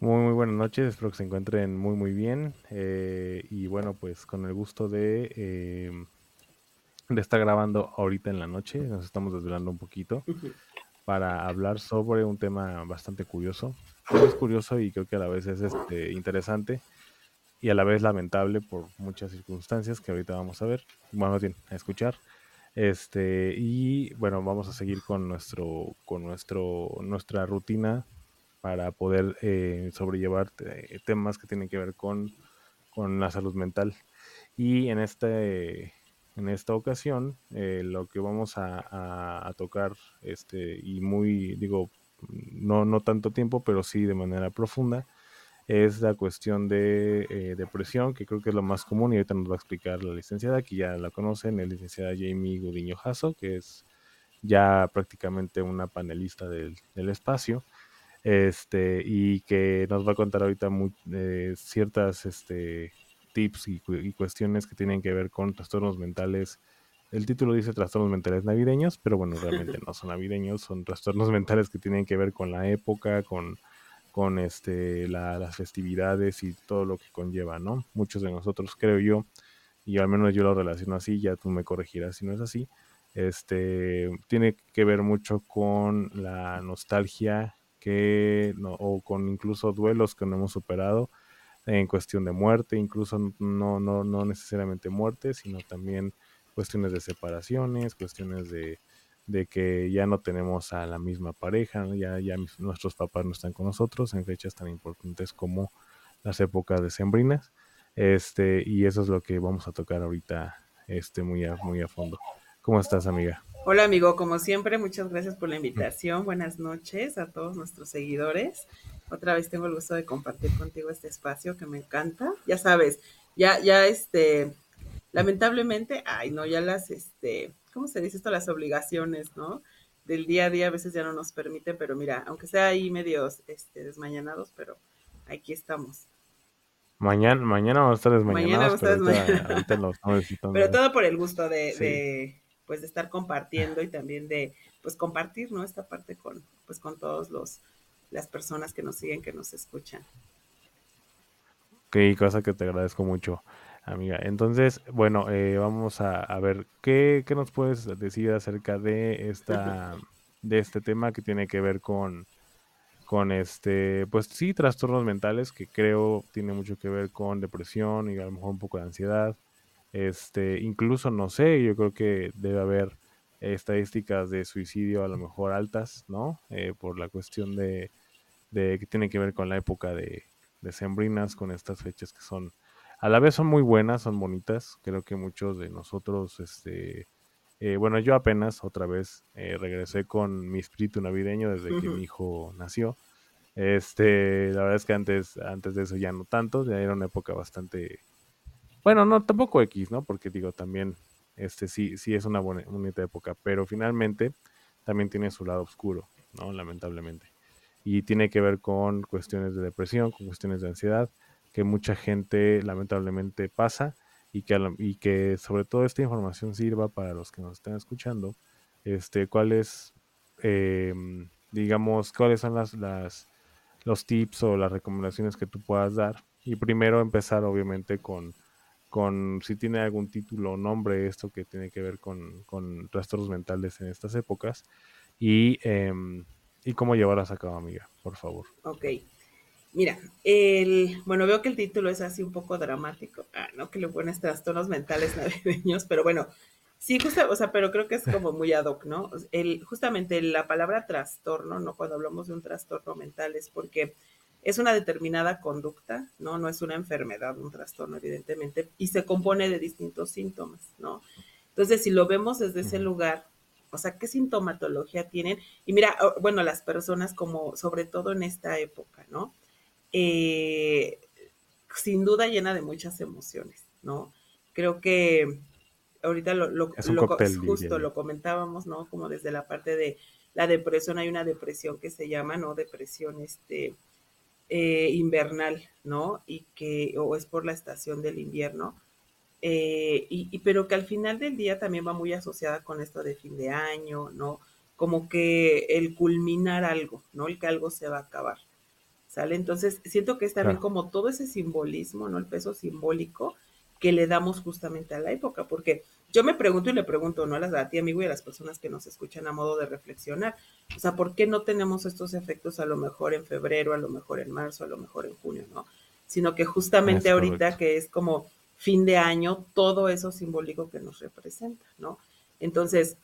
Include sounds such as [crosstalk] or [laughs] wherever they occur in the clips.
Muy, muy buenas noches, espero que se encuentren muy, muy bien. eh, y bueno, pues con el gusto de, eh, de estar grabando ahorita en la noche, nos estamos desvelando un poquito para hablar sobre un tema bastante curioso. Es curioso y creo que a la vez es este, interesante y a la vez lamentable por muchas circunstancias que ahorita vamos a ver, bueno, bien a escuchar. Este, y bueno, vamos a seguir con nuestro, con nuestro, nuestra rutina para poder eh, sobrellevar eh, temas que tienen que ver con, con la salud mental. Y en, este, en esta ocasión, eh, lo que vamos a, a- a tocar, este, y muy, digo, no, no tanto tiempo, pero sí de manera profunda, es la cuestión de eh, depresión, que creo que es lo más común, y ahorita nos va a explicar la licenciada, que ya la conocen, es licenciada Jamie Gudiño Jasso, que es ya prácticamente una panelista del, del espacio este y que nos va a contar ahorita eh, ciertas este, tips y, cu- y cuestiones que tienen que ver con trastornos mentales. El título dice trastornos mentales navideños, pero bueno, realmente [laughs] no son navideños, son trastornos mentales que tienen que ver con la época, con, con este, la- las festividades y todo lo que conlleva, ¿no? Muchos de nosotros, creo yo, y al menos yo lo relaciono así, ya tú me corregirás si no es así, este, tiene que ver mucho con la nostalgia no- o con incluso duelos que no hemos superado en cuestión de muerte, incluso no, no, no necesariamente muerte, sino también cuestiones de separaciones, cuestiones de, de que ya no tenemos a la misma pareja, ya, ya nuestros papás no están con nosotros en fechas tan importantes como las épocas decembrinas. Este, y eso es lo que vamos a tocar ahorita este, muy, a, muy a fondo. ¿Cómo estás, amiga? Hola amigo, como siempre, muchas gracias por la invitación. Buenas noches a todos nuestros seguidores. Otra vez tengo el gusto de compartir contigo este espacio que me encanta. Ya sabes, ya, ya este, lamentablemente, ay no, ya las, este, ¿cómo se dice esto? Las obligaciones, ¿no? Del día a día a veces ya no nos permiten, pero mira, aunque sea ahí medios, este, desmañanados, pero aquí estamos. Mañana, mañana vamos a estar Mañana desmañanados, vamos a pero estar desmañanados. ahorita. [laughs] Pero todo por el gusto de, Sí. de, pues de estar compartiendo y también de pues compartir, ¿no? Esta parte con pues con todos los las personas que nos siguen, que nos escuchan. Qué cosa que te agradezco mucho, amiga. Entonces, bueno, eh, vamos a, a ver, ¿qué, qué nos puedes decir acerca de esta, de este tema que tiene que ver con, con este, pues sí, trastornos mentales, que creo tiene mucho que ver con depresión y a lo mejor un poco de ansiedad. Este, incluso, no sé, yo creo que debe haber estadísticas de suicidio a lo mejor altas, ¿no? Eh, por la cuestión de, de que tiene que ver con la época de, de sembrinas, con estas fechas que son, a la vez son muy buenas, son bonitas. Creo que muchos de nosotros, este, eh, bueno, yo apenas otra vez eh, regresé con mi espíritu navideño desde que mi hijo nació. Este, la verdad es que antes, antes de eso ya no tanto, ya era una época bastante, bueno, no, tampoco X, ¿no? Porque digo, también, este, sí, sí es una buena- bonita época, pero finalmente también tiene su lado oscuro, ¿no? Lamentablemente. Y tiene que ver con cuestiones de depresión, con cuestiones de ansiedad, que mucha gente lamentablemente pasa y que, y que sobre todo esta información sirva para los que nos están escuchando, este, cuáles, em, digamos, cuáles son las, las, los tips o las recomendaciones que tú puedas dar. Y primero empezar obviamente con, con si tiene algún título o nombre esto que tiene que ver con, con trastornos mentales en estas épocas y, em, y cómo llevarlas a cabo, amiga, por favor. Ok. Mira, el, bueno, veo que el título es así un poco dramático. Ah, no que le pones trastornos mentales [laughs] navideños, pero bueno, sí, justo, o sea, pero creo que es [laughs] como muy ad hoc, ¿no? El, justamente la palabra trastorno, ¿no? Cuando hablamos de un trastorno mental es porque es una determinada conducta, ¿no? No es una enfermedad, un trastorno, evidentemente, y se compone de distintos síntomas, ¿no? Entonces, si lo vemos desde ese lugar, O sea, ¿qué sintomatología tienen? Y mira, bueno, las personas como, sobre todo en esta época, ¿no? Eh, sin duda llena de muchas emociones, ¿no? Creo que ahorita lo, lo, justo lo comentábamos, ¿no? Como desde la parte de la depresión, hay una depresión que se llama, ¿no? Depresión este, eh, invernal, ¿no? Y que, o es por la estación del invierno, eh, y, pero que al final del día también va muy asociada con esto de fin de año, ¿no? Como que el culminar algo, ¿no? El que algo se va a acabar, ¿sale? Entonces, siento que es también como todo ese simbolismo, ¿no? El peso simbólico que le damos justamente a la época, porque yo me pregunto y le pregunto, ¿no? A, las, a ti, amigo, y a las personas que nos escuchan a modo de reflexionar, o sea, ¿por qué no tenemos estos efectos a lo mejor en febrero, a lo mejor en marzo, a lo mejor en junio, ¿no? Sino que justamente ahorita que es como fin de año, todo eso simbólico que nos representa, ¿no? Entonces,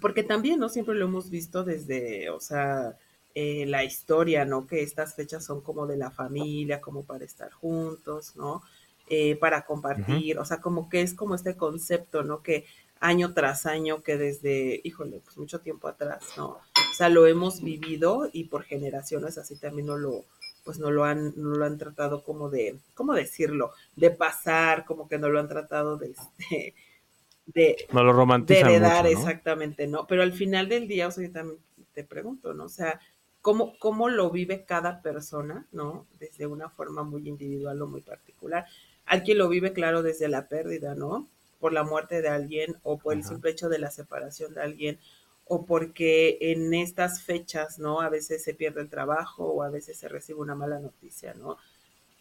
porque también, ¿no? Siempre lo hemos visto desde, o sea, eh, la historia, ¿no? Que estas fechas son como de la familia, como para estar juntos, ¿no? Eh, para compartir, o sea, como que es como este concepto, ¿no? Que año tras año, que desde, híjole, pues mucho tiempo atrás, ¿no? O sea, lo hemos vivido y por generaciones así también no lo, pues no lo han, no lo han tratado como de, ¿cómo decirlo? De pasar, como que no lo han tratado de, este, de, no lo romantizan de heredar, exactamente, ¿no? Pero al final del día, o sea, yo también te pregunto, ¿no? O sea, ¿cómo, cómo lo vive cada persona, ¿no? Desde una forma muy individual o muy particular. Alguien lo vive, claro, desde la pérdida, ¿no? Por la muerte de alguien o por el simple hecho de la separación de alguien o porque en estas fechas, ¿no? A veces se pierde el trabajo o a veces se recibe una mala noticia, ¿no?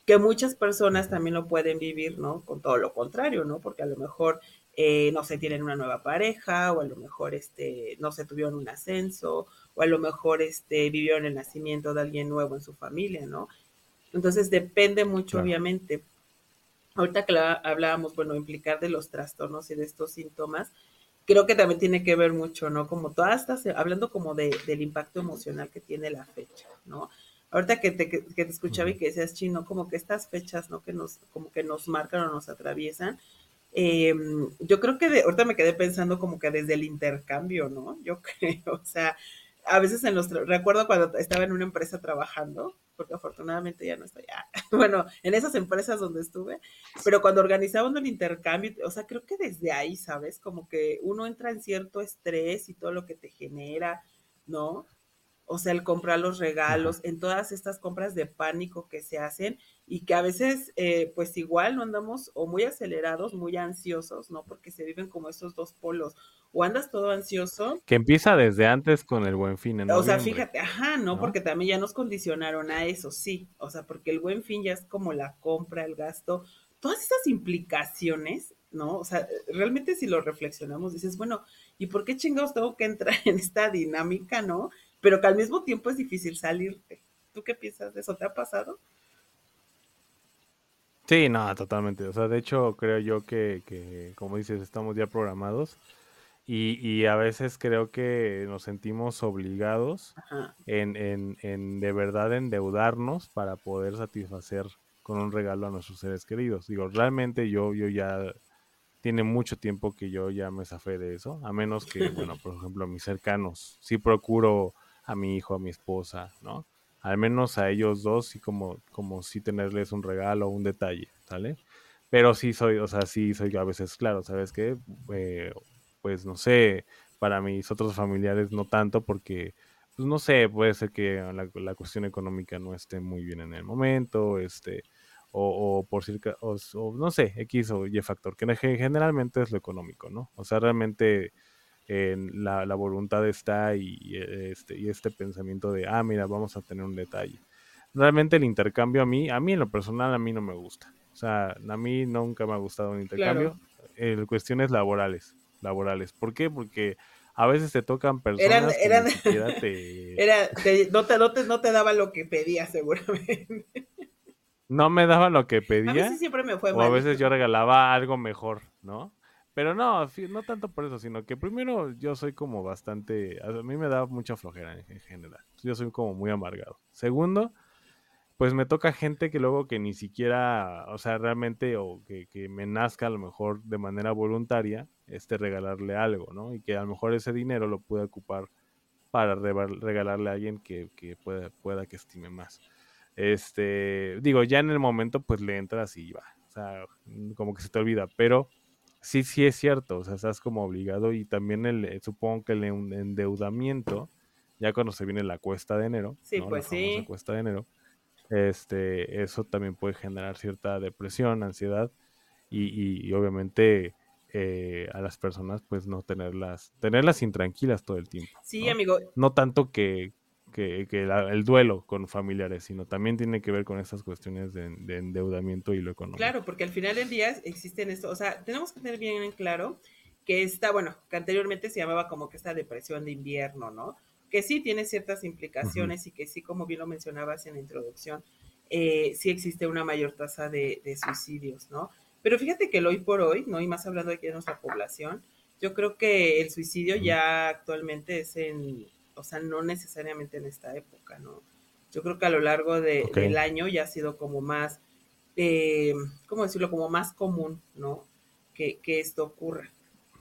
Que muchas personas también lo pueden vivir, ¿no? Con todo lo contrario, ¿no? Porque a lo mejor, eh, no sé, tienen una nueva pareja o a lo mejor, este, no se tuvieron un ascenso o a lo mejor, este, vivieron el nacimiento de alguien nuevo en su familia, ¿no? Entonces depende mucho, obviamente, ahorita que hablábamos, bueno, implicar de los trastornos y de estos síntomas, creo que también tiene que ver mucho, ¿no? Como todas estas, hablando como de, del impacto emocional que tiene la fecha, ¿no? Ahorita que te, que, te escuchaba y que decías chino, como que estas fechas, ¿no? Que nos, como que nos marcan o nos atraviesan. Em, yo creo que de, ahorita me quedé pensando como que desde el intercambio, ¿no? Yo [laughs] creo, o sea, a veces en los, recuerdo cuando estaba en una empresa trabajando, porque afortunadamente ya no estoy, ah, [laughs] bueno, en esas empresas donde estuve, pero cuando organizaban el intercambio, o sea, creo que desde ahí, ¿sabes? Como que uno entra en cierto estrés y todo lo que te genera, ¿no? O sea, el comprar los regalos, en todas estas compras de pánico que se hacen y que a veces, eh, pues igual no andamos o muy acelerados, muy ansiosos, ¿no? Porque se viven como estos dos polos o andas todo ansioso. Que empieza desde antes con el buen fin. o sea, fíjate, ajá, ¿no? Porque también ya nos condicionaron a eso, sí. O sea, porque el buen fin ya es como la compra, el gasto, todas esas implicaciones, ¿no? O sea, realmente si lo reflexionamos, dices, bueno, ¿y por qué chingados tengo que entrar [laughs] en esta dinámica, ¿no? Pero que al mismo tiempo es difícil salirte. ¿Tú qué piensas de eso? ¿Te ha pasado? Sí, no, totalmente. O sea, de hecho, creo yo que, que como dices, estamos ya programados y, y, a veces creo que nos sentimos obligados en, en, en, de verdad endeudarnos para poder satisfacer con un regalo a nuestros seres queridos. Digo, realmente yo, yo ya tiene mucho tiempo que yo ya me zafé de eso, a menos que, [laughs] bueno, por ejemplo, a mis cercanos, sí procuro a mi hijo, a mi esposa, ¿no? Al menos a ellos dos, sí como, como sí tenerles un regalo, un detalle, ¿sale? Pero sí soy, o sea, sí soy a veces claro, ¿sabes qué? Eh, pues no sé, para mis otros familiares no tanto porque, pues no sé, puede ser que la, cuestión económica no esté muy bien en el momento, este, o, por circa, o, no sé, X o Y factor, que generalmente es lo económico, ¿no? O sea, realmente la, la, voluntad está y, este, y este pensamiento de, ah, mira, vamos a tener un detalle. Realmente el intercambio a mí, a mí en lo personal, a mí no me gusta. O sea, a mí nunca me ha gustado un intercambio. en cuestiones laborales laborales. ¿Por qué? Porque a veces te tocan personas eran, que te... [laughs] Era, no, te, no, te, no te daba lo que pedía seguramente. No me daba lo que pedía. A veces siempre me fue O a veces yo regalaba algo mejor, ¿no? Pero no, no tanto por eso, sino que primero yo soy como bastante, a mí me da mucha flojera en, general. Yo soy como muy amargado. Segundo, pues me toca gente que luego que ni siquiera, o sea, realmente, o que, que, me nazca a lo mejor de manera voluntaria, este, regalarle algo, ¿no? Y que a lo mejor ese dinero lo pueda ocupar para regalarle a alguien que, que pueda, pueda que estime más. Este, digo, ya en el momento, pues le entras y va, o sea, como que se te olvida, pero sí, sí es cierto, o sea, estás como obligado y también el, supongo que el endeudamiento, ya cuando se viene la cuesta de enero, sí, pues sí. cuesta de enero, este, eso también puede generar cierta depresión, ansiedad y, obviamente eh, a las personas pues no tenerlas, tenerlas intranquilas todo el tiempo. Sí, amigo. No tanto que, que, el duelo con familiares, sino también tiene que ver con estas cuestiones de, endeudamiento y lo económico. Claro, porque al final del día existen esto, o sea, tenemos que tener bien en claro que esta, bueno, que anteriormente se llamaba como que esta depresión de invierno, ¿no? que sí tiene ciertas implicaciones y que sí, como bien lo mencionabas en la introducción, eh, sí existe una mayor tasa de, suicidios, ¿no? Pero fíjate que el hoy por hoy, ¿no? Y más hablando aquí de nuestra población, yo creo que el suicidio ya actualmente es en, o sea, no necesariamente en esta época, ¿no? Yo creo que a lo largo del año ya ha sido como más, eh, ¿cómo decirlo? Como más común, ¿no? Que, que esto ocurra.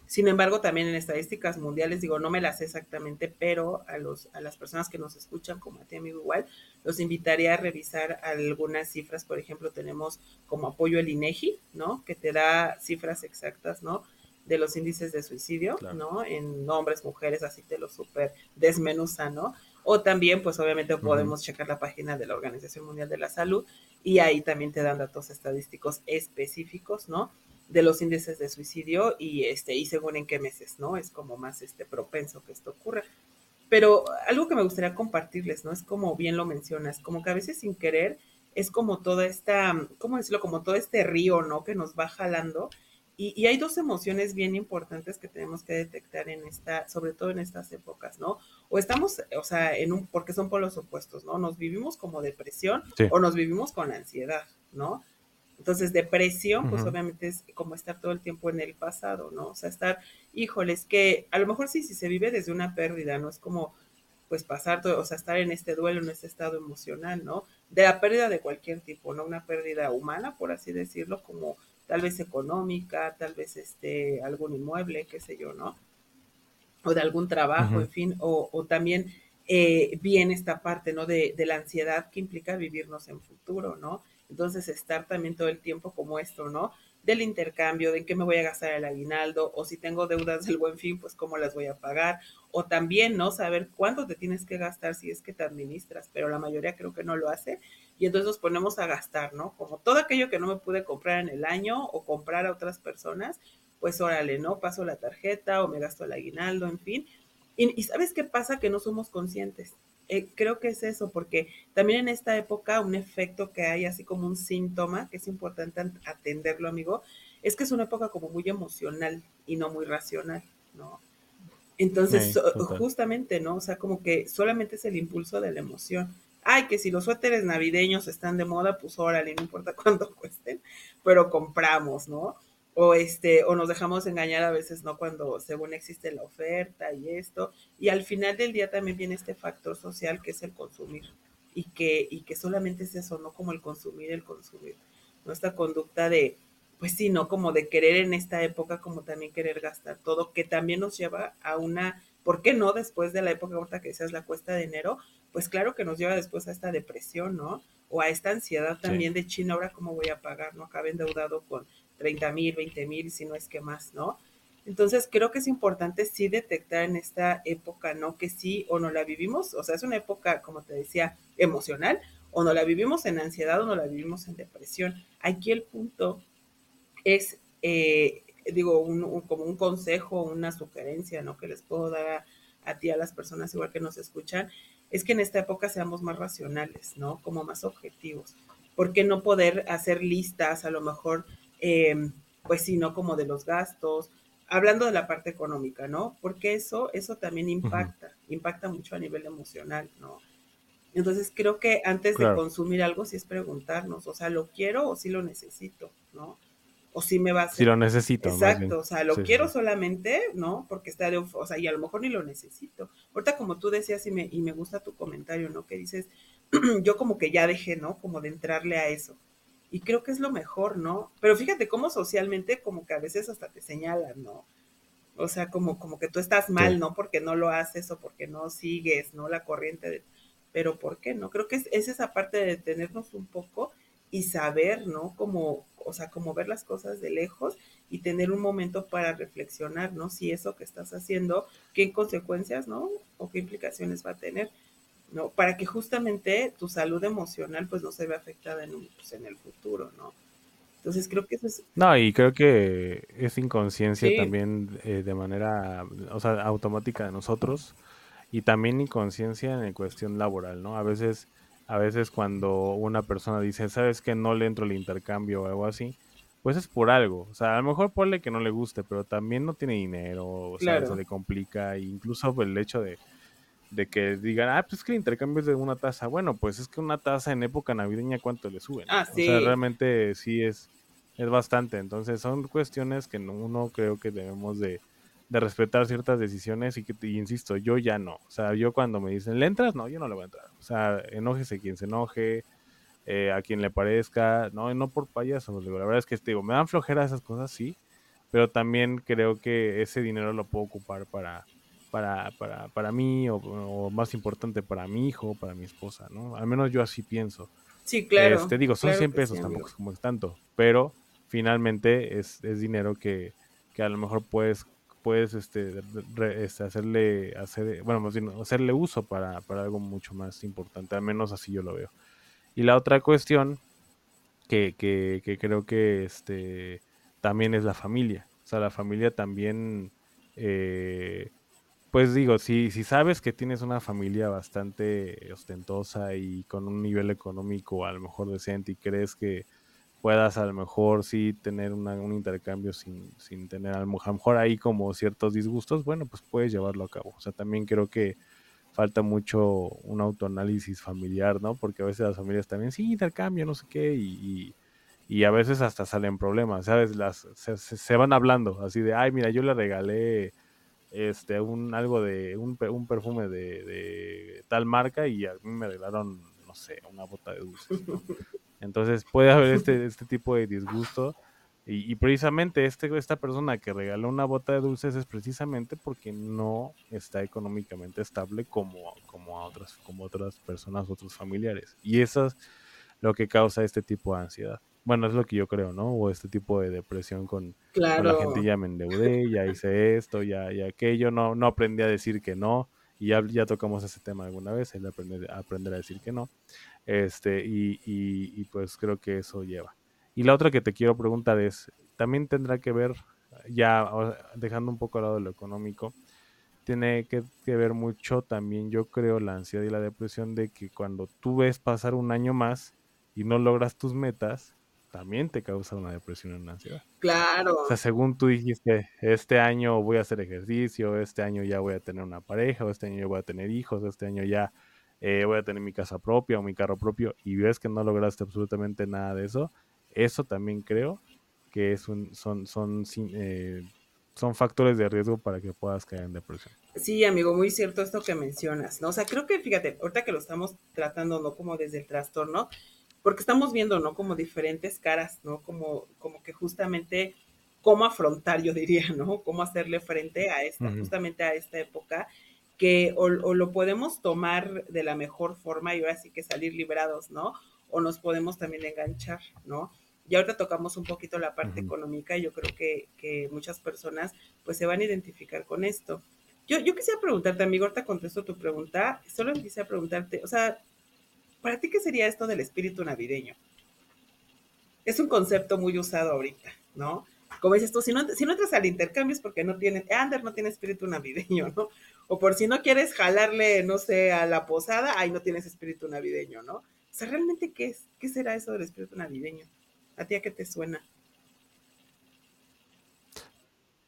Sin embargo, también en estadísticas mundiales, digo, no me las sé exactamente, pero a, los, a las personas que nos escuchan, como a ti, amigo, igual, los invitaría a revisar algunas cifras. Por ejemplo, tenemos como apoyo el INEGI, ¿no? Que te da cifras exactas, ¿no? De los índices de suicidio, ¿no? En hombres, mujeres, así te lo súper desmenuza, ¿no? O también, pues obviamente podemos checar la página de la Organización Mundial de la Salud y ahí también te dan datos estadísticos específicos, ¿no? de los índices de suicidio y este y según en qué meses, ¿no? Es como más este propenso que esto ocurra. Pero algo que me gustaría compartirles, ¿no? Es como bien lo mencionas, como que a veces sin querer es como toda esta, ¿cómo decirlo? Como todo este río, ¿no? Que nos va jalando. Y, y, hay dos emociones bien importantes que tenemos que detectar en esta, sobre todo en estas épocas, ¿no? O estamos, o sea, en un, porque son polos opuestos, ¿no? Nos vivimos como depresión o nos vivimos con ansiedad, ¿no? Entonces, depresión, pues obviamente es como estar todo el tiempo en el pasado, ¿no? O sea, estar, híjoles, que a lo mejor sí, si se vive desde una pérdida, ¿no? Es como, pues pasar todo, o sea, estar en este duelo, en este estado emocional, ¿no? De la pérdida de cualquier tipo, ¿no? Una pérdida humana, por así decirlo, como tal vez económica, tal vez este, algún inmueble, qué sé yo, ¿no? O de algún trabajo, en fin, o, o también eh, viene esta parte, ¿no? De, de la ansiedad que implica vivirnos en futuro, ¿no? Entonces, estar también todo el tiempo como esto, ¿no? Del intercambio, de qué me voy a gastar el aguinaldo, o si tengo deudas del buen fin, pues cómo las voy a pagar, o también, ¿no? Saber cuánto te tienes que gastar si es que te administras, pero la mayoría creo que no lo hace, y entonces nos ponemos a gastar, ¿no? Como todo aquello que no me pude comprar en el año o comprar a otras personas, pues órale, ¿no? Paso la tarjeta o me gasto el aguinaldo, en fin. Y, y ¿sabes qué pasa? Que no somos conscientes. Eh, creo que es eso, porque también en esta época un efecto que hay, así como un síntoma, que es importante atenderlo, amigo, es que es una época como muy emocional y no muy racional, ¿no? Entonces, justamente, ¿no? O sea, como que solamente es el impulso de la emoción. Ay, que si los suéteres navideños están de moda, pues órale, no importa [laughs] cuánto cuesten, pero compramos, ¿no? o este o nos dejamos engañar a veces no cuando según existe la oferta y esto y al final del día también viene este factor social que es el consumir y que y que solamente es eso no como el consumir el consumir nuestra conducta de pues sí no como de querer en esta época como también querer gastar todo que también nos lleva a una ¿por qué no después de la época ahorita que decías la cuesta de enero? Pues claro que nos lleva después a esta depresión, ¿no? O a esta ansiedad también de China, ahora cómo voy a pagar, ¿no? Acabé endeudado con 30 mil, 20 mil, si no es que más, ¿no? Entonces creo que es importante sí detectar en esta época, ¿no? Que sí o no la vivimos, o sea, es una época, como te decía, emocional, o no la vivimos en ansiedad o no la vivimos en depresión. Aquí el punto es, eh, digo, como un consejo, una sugerencia, ¿no? Que les puedo dar a, a ti, a las personas igual que nos escuchan, es que en esta época seamos más racionales, ¿no? Como más objetivos. ¿Por qué no poder hacer listas a lo mejor Em, pues sí, ¿no? Como de los gastos, hablando de la parte económica, ¿no? Porque eso, eso también impacta, impacta mucho a nivel emocional, ¿no? Entonces creo que antes de consumir algo sí es preguntarnos, o sea, ¿lo quiero o sí lo necesito, ¿no? O si me va a Si lo necesito. Exacto, o sea, lo quiero solamente, ¿no? Porque está de, o sea, y a lo mejor ni lo necesito. Ahorita como tú decías y me, y me gusta tu comentario, ¿no? Que dices, [clears throat] yo como que ya dejé, ¿no? Como de entrarle a eso. Y creo que es lo mejor, ¿no? Pero fíjate cómo socialmente como que a veces hasta te señalan, ¿no? O sea, como, como que tú estás mal, ¿no? Porque no lo haces o porque no sigues, ¿no? La corriente de... Pero ¿por qué no? Creo que es, es esa parte de detenernos un poco y saber, ¿no? Como, o sea, como ver las cosas de lejos y tener un momento para reflexionar, ¿no? Si eso que estás haciendo, qué consecuencias, ¿no? O qué implicaciones va a tener, ¿no? Para que justamente tu salud emocional pues no se vea afectada en, pues, en el futuro, ¿no? Entonces creo que eso es... No, y creo que es inconsciencia también eh, de manera, o sea, automática de nosotros y también inconsciencia en cuestión laboral, ¿no? A veces, a veces cuando una persona dice, sabes que no le entro el intercambio o algo así, pues es por algo. O sea, a lo mejor ponle que no le guste, pero también no tiene dinero, o sea, se le complica, e incluso el hecho de, de que digan, ah, pues es que el intercambio es de una tasa. Bueno, pues es que una tasa en época navideña, ¿cuánto le suben? Ah, sí. O sea, realmente sí es, es bastante. Entonces son cuestiones que uno creo que debemos de, respetar ciertas decisiones y que, insisto, yo ya no. O sea, yo cuando me dicen, ¿le entras? No, yo no le voy a entrar. O sea, enójese quien se enoje, eh, a quien le parezca, no, no por payaso, digo, la verdad es que digo, me dan flojera esas cosas, sí, pero también creo que ese dinero lo puedo ocupar para, para, para, para mí o, más importante para mi hijo, para mi esposa, ¿no? Al menos yo así pienso. Sí, claro. Este, digo, son 100 pesos, tampoco es como es tanto, pero finalmente es, es dinero que, que, a lo mejor puedes puedes este, este, hacerle hacer bueno más bien hacerle uso para, para algo mucho más importante al menos así yo lo veo. Y la otra cuestión que, que, que creo que este también es la familia. O sea la familia también eh, pues digo, si, si sabes que tienes una familia bastante ostentosa y con un nivel económico a lo mejor decente y crees que puedas a lo mejor sí tener un intercambio sin, sin tener a lo mejor ahí como ciertos disgustos, bueno, pues puedes llevarlo a cabo. O sea, también creo que falta mucho un autoanálisis familiar, ¿no? Porque a veces las familias también, sí, intercambio, no sé qué, y, y, a veces hasta salen problemas, ¿sabes? Las, se, van hablando así de, ay, mira, yo le regalé este un algo de un, un perfume de, de, tal marca y a mí me regalaron, no sé, una bota de dulces, ¿no? Entonces puede haber [laughs] este, este tipo de disgusto. Y, precisamente este, esta persona que regaló una bota de dulces es precisamente porque no está económicamente estable como, como, a otras, como otras personas, otros familiares. Y eso es lo que causa este tipo de ansiedad. Bueno, es lo que yo creo, ¿no? O este tipo de depresión con, la gente ya me endeudé, ya hice esto, ya, ya aquello, no, no aprendí a decir que no. Y ya, ya tocamos ese tema alguna vez, el aprender, aprender a decir que no. Este, y, y, pues creo que eso lleva. Y la otra que te quiero preguntar es, también tendrá que ver, ya dejando un poco al lado de lo económico, tiene que, que, ver mucho también, yo creo, la ansiedad y la depresión de que cuando tú ves pasar un año más y no logras tus metas, también te causa una depresión y una ansiedad. Claro. O sea, según tú dijiste, este año voy a hacer ejercicio, este año ya voy a tener una pareja, o este año ya voy a tener hijos, este año ya eh, voy a tener mi casa propia o mi carro propio y ves que no lograste absolutamente nada de eso, eso también creo que es un, son, son, eh, son factores de riesgo para que puedas caer en depresión. Sí, amigo, muy cierto esto que mencionas, ¿no? O sea, creo que, fíjate, ahorita que lo estamos tratando, ¿no? Como desde el trastorno, porque estamos viendo, ¿no? Como diferentes caras, ¿no? Como, como que justamente cómo afrontar, yo diría, ¿no? Cómo hacerle frente a esta, justamente a esta época que o, lo podemos tomar de la mejor forma y ahora sí que salir librados, ¿no? O nos podemos también enganchar, ¿no? Y ahorita tocamos un poquito la parte económica y yo creo que, que, muchas personas pues se van a identificar con esto. Yo, yo quisiera preguntarte, amigo, ahorita contesto tu pregunta, solo quisiera preguntarte, o sea, ¿para ti qué sería esto del espíritu navideño? Es un concepto muy usado ahorita, ¿no? Como dices tú, si no, si no entras al intercambio es porque no tiene, Ander no tiene espíritu navideño, ¿no? O por si no quieres jalarle, no sé, a la posada, ahí no tienes espíritu navideño, ¿no? O sea, ¿realmente qué es? ¿Qué será eso del espíritu navideño? ¿A ti a qué te suena?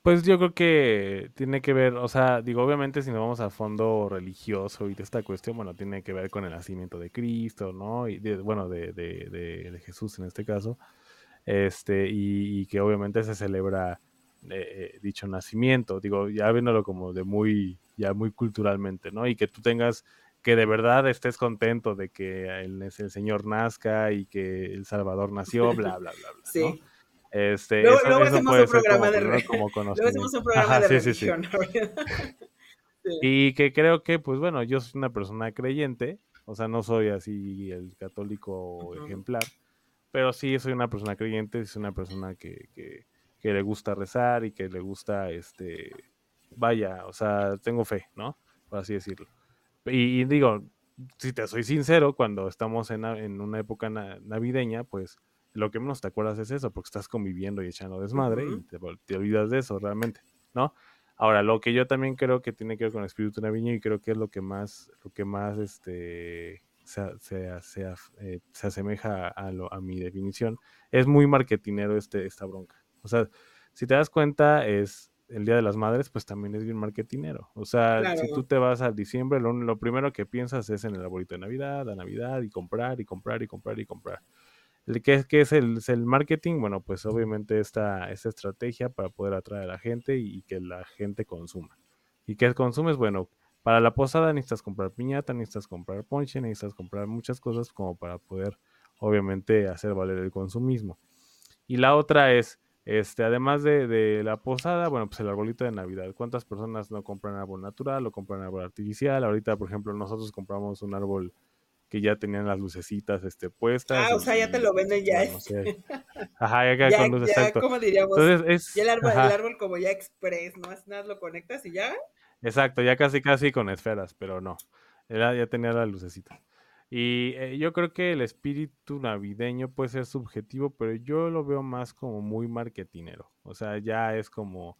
Pues yo creo que tiene que ver, o sea, digo, obviamente si nos vamos a fondo religioso y de esta cuestión, bueno, tiene que ver con el nacimiento de Cristo, ¿no? Y de, bueno, de, de, de, Jesús en este caso, este, y, y que obviamente se celebra eh, dicho nacimiento, digo, ya viéndolo como de muy, ya muy culturalmente, ¿no? Y que tú tengas que de verdad estés contento de que el, el Señor nazca y que El Salvador nació, bla, bla, bla, bla. Sí. Este, luego, eso, luego hacemos un programa de religión. [laughs] Luego hacemos un programa de religión. [laughs] Y que creo que, pues bueno, yo soy una persona creyente, o sea, no soy así el católico ejemplar, pero sí soy una persona creyente, soy una persona que, que, que, le gusta rezar y que le gusta, este, vaya, o sea, tengo fe, ¿no? Por así decirlo. Y, digo, si te soy sincero, cuando estamos en, en una época navideña, pues lo que menos te acuerdas es eso, porque estás conviviendo y echando desmadre y te, te, olvidas de eso realmente, ¿no? Ahora, lo que yo también creo que tiene que ver con el espíritu navideño y creo que es lo que más, lo que más este, se, se, se, eh, se asemeja a, lo, a mi definición, es muy marketinero este, esta bronca. O sea, si te das cuenta, es el Día de las Madres, pues también es bien marketinero. O sea, si tú te vas al diciembre, lo, lo, primero que piensas es en el arbolito de Navidad, la Navidad, y comprar, y comprar, y comprar, y comprar. ¿Qué, qué es el, el, marketing? Bueno, pues obviamente esta, esta estrategia para poder atraer a la gente y, que la gente consuma. ¿Y qué consumes? Bueno, para la posada necesitas comprar piñata, necesitas comprar ponche, necesitas comprar muchas cosas como para poder, obviamente, hacer valer el consumismo. Y la otra es, este, además de, de, la posada, bueno, pues el arbolito de Navidad. ¿Cuántas personas no compran árbol natural o compran árbol artificial? Ahorita, por ejemplo, nosotros compramos un árbol que ya tenían las lucecitas este, puestas. Ah, o sea, ya te lo venden ya. Ajá, ya, ya con ya, exacto. ¿Cómo diríamos? Entonces es, ya el árbol, el árbol como ya express, ¿no? Nada lo conectas y ya. Exacto, ya casi casi con esferas, pero no. Era, ya tenía las lucecitas. Y eh, yo creo que el espíritu navideño puede ser subjetivo, pero yo lo veo más como muy marketinero. O sea, ya es como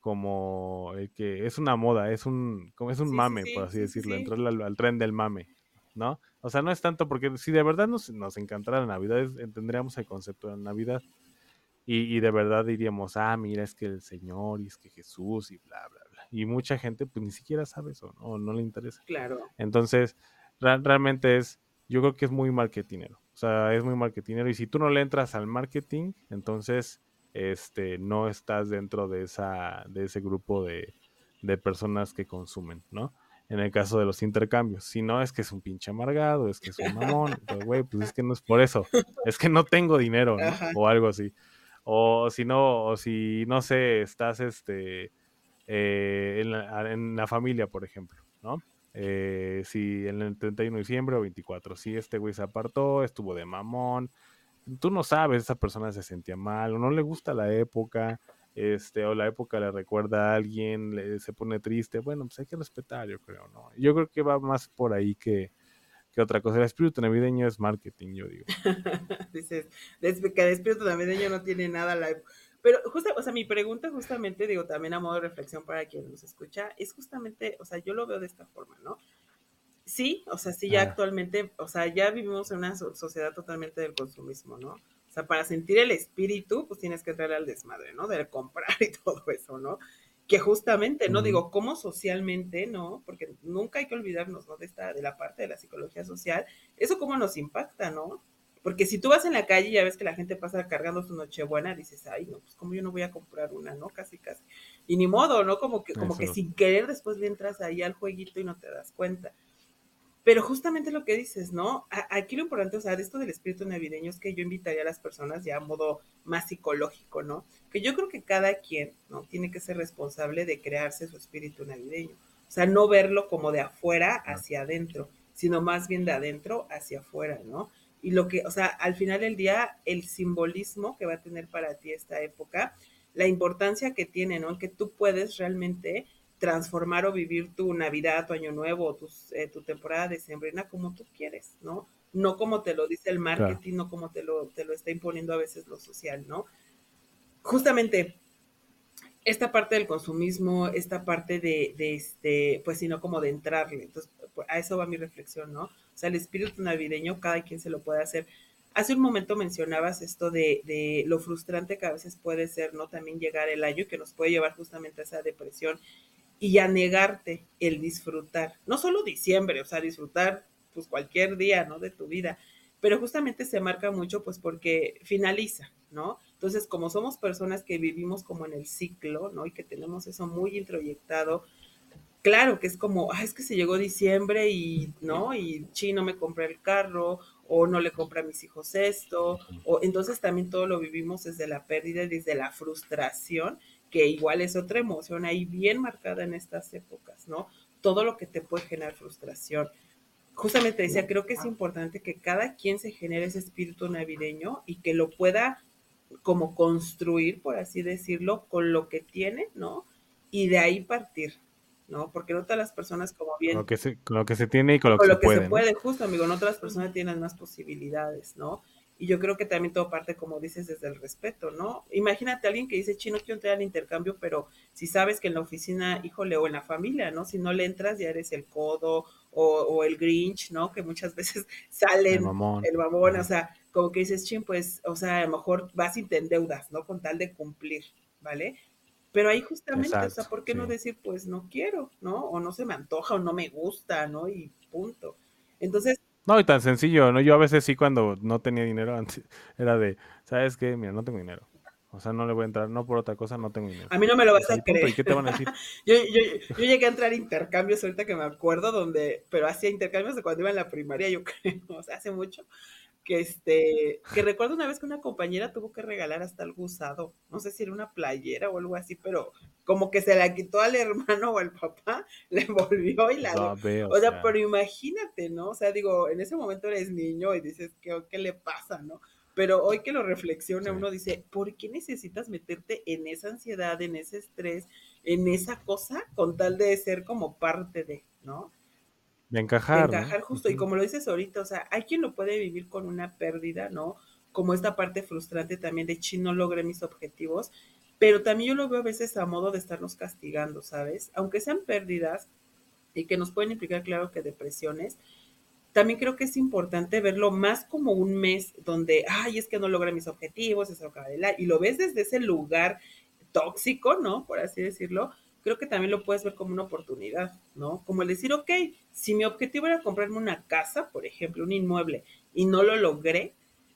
como el que es una moda, es un como es un mame, por así decirlo, entrar al, al, tren del mame. ¿no? O sea, no es tanto porque si de verdad nos, nos encantara la Navidad, entenderíamos el concepto de la Navidad. Y, de verdad diríamos, ah, mira, es que el Señor y es que Jesús y bla, bla, bla. Y mucha gente pues ni siquiera sabe eso, ¿no? no le interesa. Claro. Entonces, realmente es, yo creo que es muy marketinero. O sea, es muy marketinero. Y si tú no le entras al marketing, entonces, este, no estás dentro de esa, de ese grupo de, de personas que consumen, ¿no? en el caso de los intercambios. Si no, es que es un pinche amargado, es que es un mamón, [laughs] pues, güey, pues es que no es por eso, es que no tengo dinero, o algo así. O si no, o si no sé, estás este eh, en, la, familia, por ejemplo, ¿no? Eh, si en el 31 de diciembre o 24, si este güey se apartó, estuvo de mamón, tú no sabes, esa persona se sentía mal, o no le gusta la época, este, o la época le recuerda a alguien, le, se pone triste, bueno, pues hay que respetar, yo creo, ¿no? Yo creo que va más por ahí que, que otra cosa. El espíritu navideño es marketing, yo digo. [laughs] Dices, el espíritu navideño no tiene nada. Pero justo, o sea, mi pregunta justamente, digo, también a modo de reflexión para quien nos escucha, es justamente, o sea, yo lo veo de esta forma, ¿no? Sí, o sea, sí, ya actualmente, o sea, ya vivimos en una sociedad totalmente del consumismo, ¿no? sea, para sentir el espíritu, pues tienes que entrar al desmadre, ¿no? De comprar [laughs] y todo eso, ¿no? Que justamente, ¿no? Digo, ¿cómo socialmente, ¿no? Porque nunca hay que olvidarnos, ¿no? De esta, de la parte de la psicología social, eso cómo nos impacta, ¿no? Porque si tú vas en la calle y ya ves que la gente pasa cargando su nochebuena, dices, ay, no, pues como yo no voy a comprar una, ¿no? Casi, casi. Y ni modo, ¿no? Como que, como que sin querer después le entras ahí al jueguito y no te das cuenta. Pero justamente lo que dices, ¿no? Aquí lo importante, o sea, de esto del espíritu navideño es que yo invitaría a las personas ya a modo más psicológico, ¿no? Que yo creo que cada quien, ¿no? Tiene que ser responsable de crearse su espíritu navideño. O sea, no verlo como de afuera hacia adentro, sino más bien de adentro hacia afuera, ¿no? Y lo que, o sea, al final del día, el simbolismo que va a tener para ti esta época, la importancia que tiene, ¿no? Que tú puedes realmente transformar o vivir tu Navidad, tu Año Nuevo, tu, eh, tu temporada de sembrina como tú quieres, ¿no? No como te lo dice el marketing, no como te lo, te lo está imponiendo a veces lo social, ¿no? Justamente esta parte del consumismo, esta parte de, de este, pues sino como de entrarle. Entonces, a eso va mi reflexión, ¿no? O sea, el espíritu navideño, cada quien se lo puede hacer. Hace un momento mencionabas esto de, de, lo frustrante que a veces puede ser, ¿no? También llegar el año que nos puede llevar justamente a esa depresión y a negarte el disfrutar, no solo diciembre, o sea, disfrutar pues cualquier día, ¿no? De tu vida, pero justamente se marca mucho pues porque finaliza, ¿no? Entonces, como somos personas que vivimos como en el ciclo, ¿no? Y que tenemos eso muy introyectado, claro que es como, ah, es que se llegó diciembre y, ¿no? Y chino me compré el carro, o no le compré a mis hijos esto, o entonces también todo lo vivimos desde la pérdida y desde la frustración, que igual es otra emoción ahí bien marcada en estas épocas, ¿no? Todo lo que te puede generar frustración. Justamente decía, creo que es importante que cada quien se genere ese espíritu navideño y que lo pueda como construir, por así decirlo, con lo que tiene, ¿no? Y de ahí partir, ¿no? Porque no todas las personas como bien... Con lo que se, con lo que se tiene y con lo con que, lo se, puede, se puede, justo, amigo, no otras personas tienen más posibilidades, ¿no? Y yo creo que también todo parte, como dices, desde el respeto, ¿no? Imagínate a alguien que dice, chino, quiero entrar al intercambio, pero si sabes que en la oficina, híjole, o en la familia, ¿no? Si no le entras, ya eres el codo o, o el grinch, ¿no? Que muchas [laughs] veces salen el mamón, el mamón o sea, como que dices, chin, pues, o sea, a lo mejor vas y te endeudas, ¿no? Con tal de cumplir, ¿vale? Pero ahí justamente, Exacto, o sea, ¿por qué no decir, pues no quiero, ¿no? O no se me antoja o no me gusta, ¿no? Y punto. Entonces, No, y tan sencillo, ¿no? Yo a veces sí cuando no tenía dinero antes, [laughs] era de, ¿sabes qué? Mira, no tengo dinero. O sea, no le voy a entrar, no por otra cosa, no tengo dinero. a mí no me lo vas a creer. ¿Y qué te van a decir? [laughs] Yo, yo, yo llegué a entrar a intercambios ahorita que me acuerdo, donde, pero hacía intercambios de cuando iba en la primaria, yo [laughs] creo, o sea, hace mucho, que este, que recuerdo una vez que una compañera tuvo que regalar hasta algo usado, no sé si era una playera o algo así, pero como que se la quitó al hermano o al papá, [laughs] le envolvió y la Ya ve, o sea, pero imagínate, ¿no? O sea, digo, en ese momento eres niño y dices, ¿qué, qué le pasa, no? Pero hoy que lo reflexiona, Sí. uno dice, ¿por qué necesitas meterte en esa ansiedad, en ese estrés, en esa cosa, con tal de ser como parte de, ¿no? De De encajar, ¿no? encajar justo. Y como lo dices ahorita, o sea, hay quien lo puede vivir con una pérdida, ¿no? Como esta parte frustrante también de, chi, no logré mis objetivos. Pero también yo lo veo a veces a modo de estarnos castigando, ¿sabes? Aunque sean pérdidas y que nos pueden implicar, claro, que depresiones, también creo que es importante verlo más como un mes donde, ay, es que no logré mis objetivos, es de la, y lo ves desde ese lugar tóxico, ¿no? Por así decirlo, creo que también lo puedes ver como una oportunidad, ¿no? Como el decir, ok, si mi objetivo era comprarme una casa, por ejemplo, un inmueble, y no lo logré,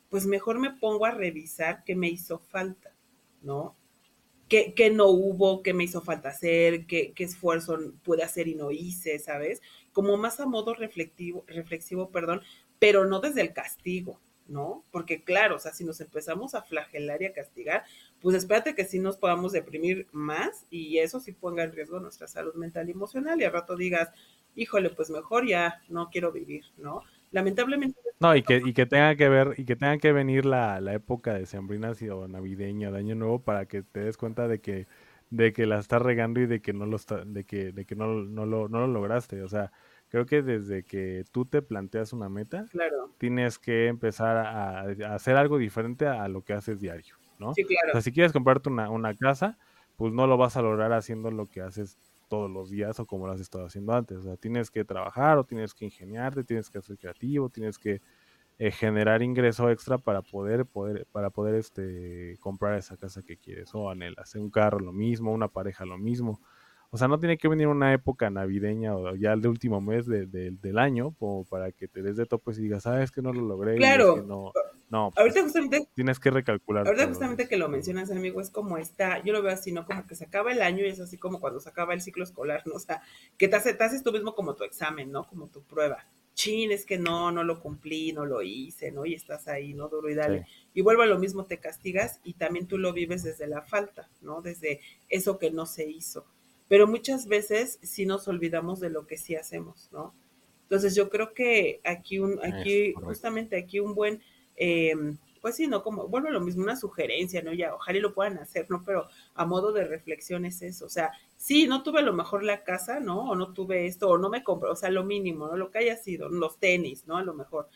pues mejor me pongo a revisar qué me hizo falta, ¿no? qué, qué no hubo, qué me hizo falta hacer, qué, qué esfuerzo pude hacer y no hice, ¿sabes? Como más a modo reflexivo, reflexivo, perdón, pero no desde el castigo, ¿no? Porque claro, o sea, si nos empezamos a flagelar y a castigar, pues espérate que sí nos podamos deprimir más y eso sí ponga en riesgo nuestra salud mental y emocional y al rato digas, híjole, pues mejor ya no quiero vivir, ¿no? Lamentablemente No, y que, y que tenga que ver, y que tenga que venir la, la época de sembrinas y- o navideña, de año nuevo, para que te des cuenta de que, de que la estás regando y de que no lo está, de que, de que no, no lo, no lo lograste. O sea, creo que desde que tú te planteas una meta, Claro, tienes que empezar a, a hacer algo diferente a lo que haces diario, ¿no? sí, O sea, si quieres comprarte una, una casa, pues no lo vas a lograr haciendo lo que haces todos los días o como lo has estado haciendo antes. O sea, tienes que trabajar o tienes que ingeniarte, tienes que ser creativo, tienes que eh, generar ingreso extra para poder, poder, para poder este, comprar esa casa que quieres o anhelas. Un carro lo mismo, una pareja lo mismo. O sea, no tiene que venir una época navideña o ya el de último mes de- de- del año como para que te des de topes y digas, sabes que no lo logré. es Claro. que no, no, pues, Ahorita justamente tienes que recalcular. Ahorita justamente que lo mencionas, amigo, es como esta, yo lo veo así, ¿no? Como que se acaba el año y es así como cuando se acaba el ciclo escolar, ¿no? O sea, que te, hace- te haces tú mismo como tu examen, ¿no? Como tu prueba. Chin, es que no, no lo cumplí, no lo hice, ¿no? Y estás ahí, ¿no? Duro y dale. Sí. Y vuelvo a lo mismo, te castigas y también tú lo vives desde la falta, ¿no? Desde eso que no se hizo. Pero muchas veces sí nos olvidamos de lo que sí hacemos, ¿no? Entonces yo creo que aquí un, aquí, justamente aquí un buen, eh, pues sí, ¿no? Como, vuelvo a lo mismo, una sugerencia, ¿no? Ya, ojalá y lo puedan hacer, ¿no? Pero a modo de reflexión es eso, o sea, sí, no tuve a lo mejor la casa, ¿no? O no tuve esto, o no me compré, o sea, lo mínimo, ¿no? Lo que haya sido, los tenis, ¿no? A lo mejor.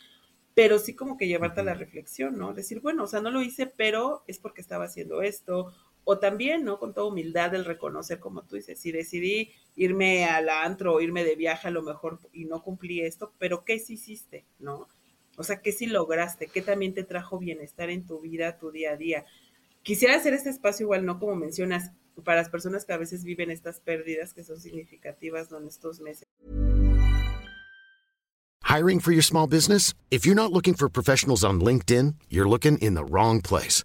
Pero sí como que llevarte a la reflexión, ¿no? Decir, bueno, o sea, no lo hice, pero es porque estaba haciendo esto. O también, ¿no? Con toda humildad el reconocer, como tú dices, si decidí irme al antro o irme de viaje a lo mejor y no cumplí esto, pero ¿qué sí hiciste, no? O sea, ¿qué sí lograste? ¿Qué también te trajo bienestar en tu vida, tu día a día? Quisiera hacer este espacio igual, ¿no? Como mencionas, para las personas que a veces viven estas pérdidas que son significativas. En estos meses. Hiring for your small business? If you're not looking for professionals on LinkedIn, you're looking in the wrong place.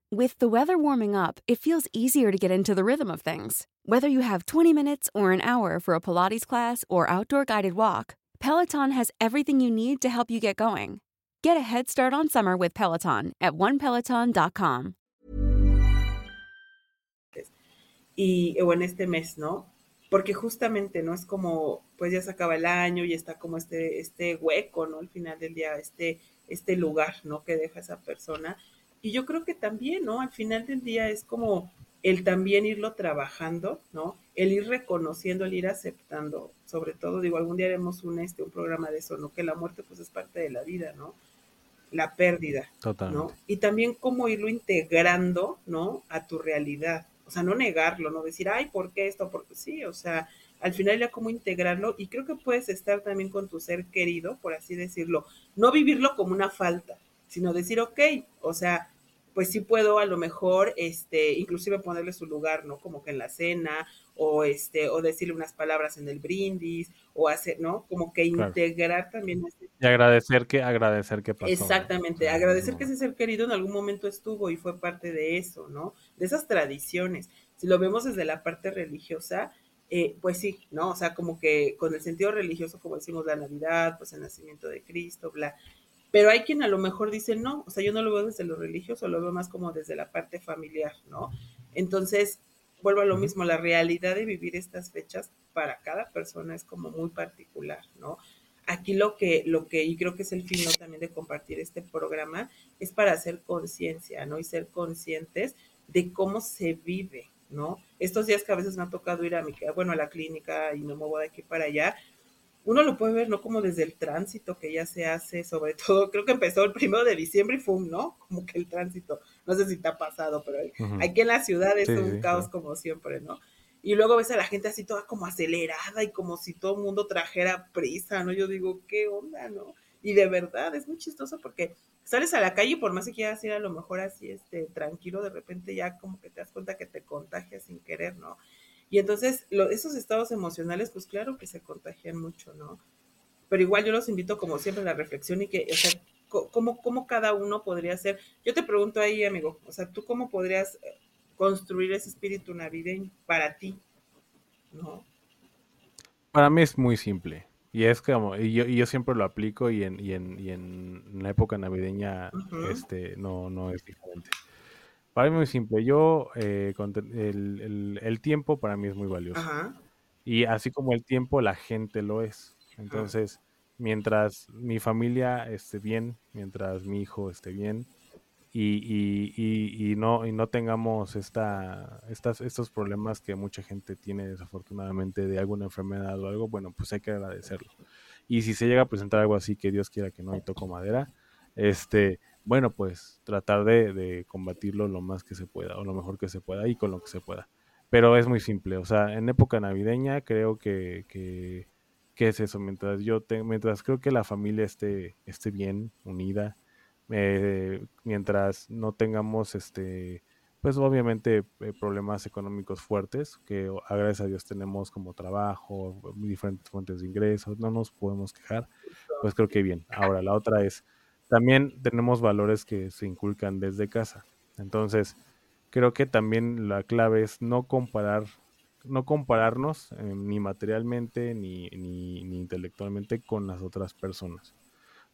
With the weather warming up, it feels easier to get into the rhythm of things. Whether you have 20 minutes or an hour for a Pilates class or outdoor guided walk, Peloton has everything you need to help you get going. Get a head start on summer with Peloton at onepeloton.com. Y, eh, o en este mes, ¿no? Porque justamente, ¿no? Es como, pues ya se acaba el año y está como este, este hueco, ¿no? Al final del día, este, este lugar, ¿no? Que deja esa persona. Y yo creo que también, ¿no? Al final del día es como el también irlo trabajando, ¿no? El ir reconociendo, el ir aceptando, sobre todo, digo, algún día haremos un, este, un programa de eso, ¿no? Que la muerte pues es parte de la vida, ¿no? La pérdida, ¿no? Y también cómo irlo integrando, ¿no? A tu realidad, o sea, no negarlo, no decir, ay, ¿por qué esto? Porque sí, o sea, al final ya cómo integrarlo y creo que puedes estar también con tu ser querido, por así decirlo, no vivirlo como una falta, sino decir, ok, o sea, pues sí puedo a lo mejor, este, inclusive ponerle su lugar, ¿no? Como que en la cena, o este, o decirle unas palabras en el brindis, o hacer, ¿no? Como que integrar también. Y agradecer que, agradecer que pasó. Exactamente, agradecer que ese ser querido en algún momento estuvo y fue parte de eso, ¿no? De esas tradiciones. Si lo vemos desde la parte religiosa, eh, pues sí, ¿no? O sea, como que con el sentido religioso, como decimos la Navidad, pues el nacimiento de Cristo, bla. Pero hay quien a lo mejor dice, no, o sea, yo no lo veo desde lo religioso, lo veo más como desde la parte familiar, ¿no? Entonces, vuelvo a lo mismo, la realidad de vivir estas fechas para cada persona es como muy particular, ¿no? Aquí lo que, lo que, y creo que es el fin ¿no? también de compartir este programa, es para hacer conciencia, ¿no? Y ser conscientes de cómo se vive, ¿no? Estos días que a veces me ha tocado ir a mi, bueno, a la clínica y me muevo de aquí para allá, uno lo puede ver, ¿no? Como desde el tránsito que ya se hace, sobre [laughs] todo, creo que empezó el primero de diciembre y fue un, ¿no? Como que el tránsito, no sé si te ha pasado, pero aquí en la ciudad es un caos como siempre, ¿no? Y luego ves a la gente así toda como acelerada y como si todo el mundo trajera prisa, ¿no? Yo digo, ¿qué onda, no? Y de verdad, es muy chistoso porque sales a la calle y por más que quieras ir a lo mejor así, este, tranquilo, de repente ya como que te das cuenta que te contagias sin querer, ¿no? Y entonces esos estados emocionales, pues claro que se contagian mucho, ¿no? Pero igual yo los invito como siempre a la reflexión y que, o sea, cómo, cómo cada uno podría ser. Yo te pregunto ahí, amigo, o sea, ¿tú cómo podrías eh, construir ese espíritu navideño para ti? ¿No? Para mí es muy simple. Y es como, y yo, y yo siempre lo aplico y en, y en, y en la época navideña este, no, no es diferente. Para mí es muy simple. Yo, eh, el, tiempo para mí es muy valioso. Y así como el tiempo, la gente lo es. Entonces, mientras mi familia esté bien, mientras mi hijo esté bien, y, y, y, no, y no tengamos esta, estas, estos problemas que mucha gente tiene desafortunadamente de alguna enfermedad o algo, bueno, pues hay que agradecerlo. Y si se llega a presentar algo así, que Dios quiera que no, y toco madera, este, bueno, pues tratar de, combatirlo lo más que se pueda o lo mejor que se pueda y con lo que se pueda. Pero es muy simple, o sea, en época navideña creo que, que, es eso, mientras yo mientras creo que la familia esté, esté bien, unida, eh, mientras no tengamos este pues obviamente eh, problemas económicos fuertes que gracias a Dios tenemos como trabajo, diferentes fuentes de ingresos, no nos podemos quejar, pues creo que bien. Ahora la otra es también tenemos valores que se inculcan desde casa. Entonces, creo que también la clave es no comparar, no compararnos eh, ni materialmente ni, ni, intelectualmente con las otras personas.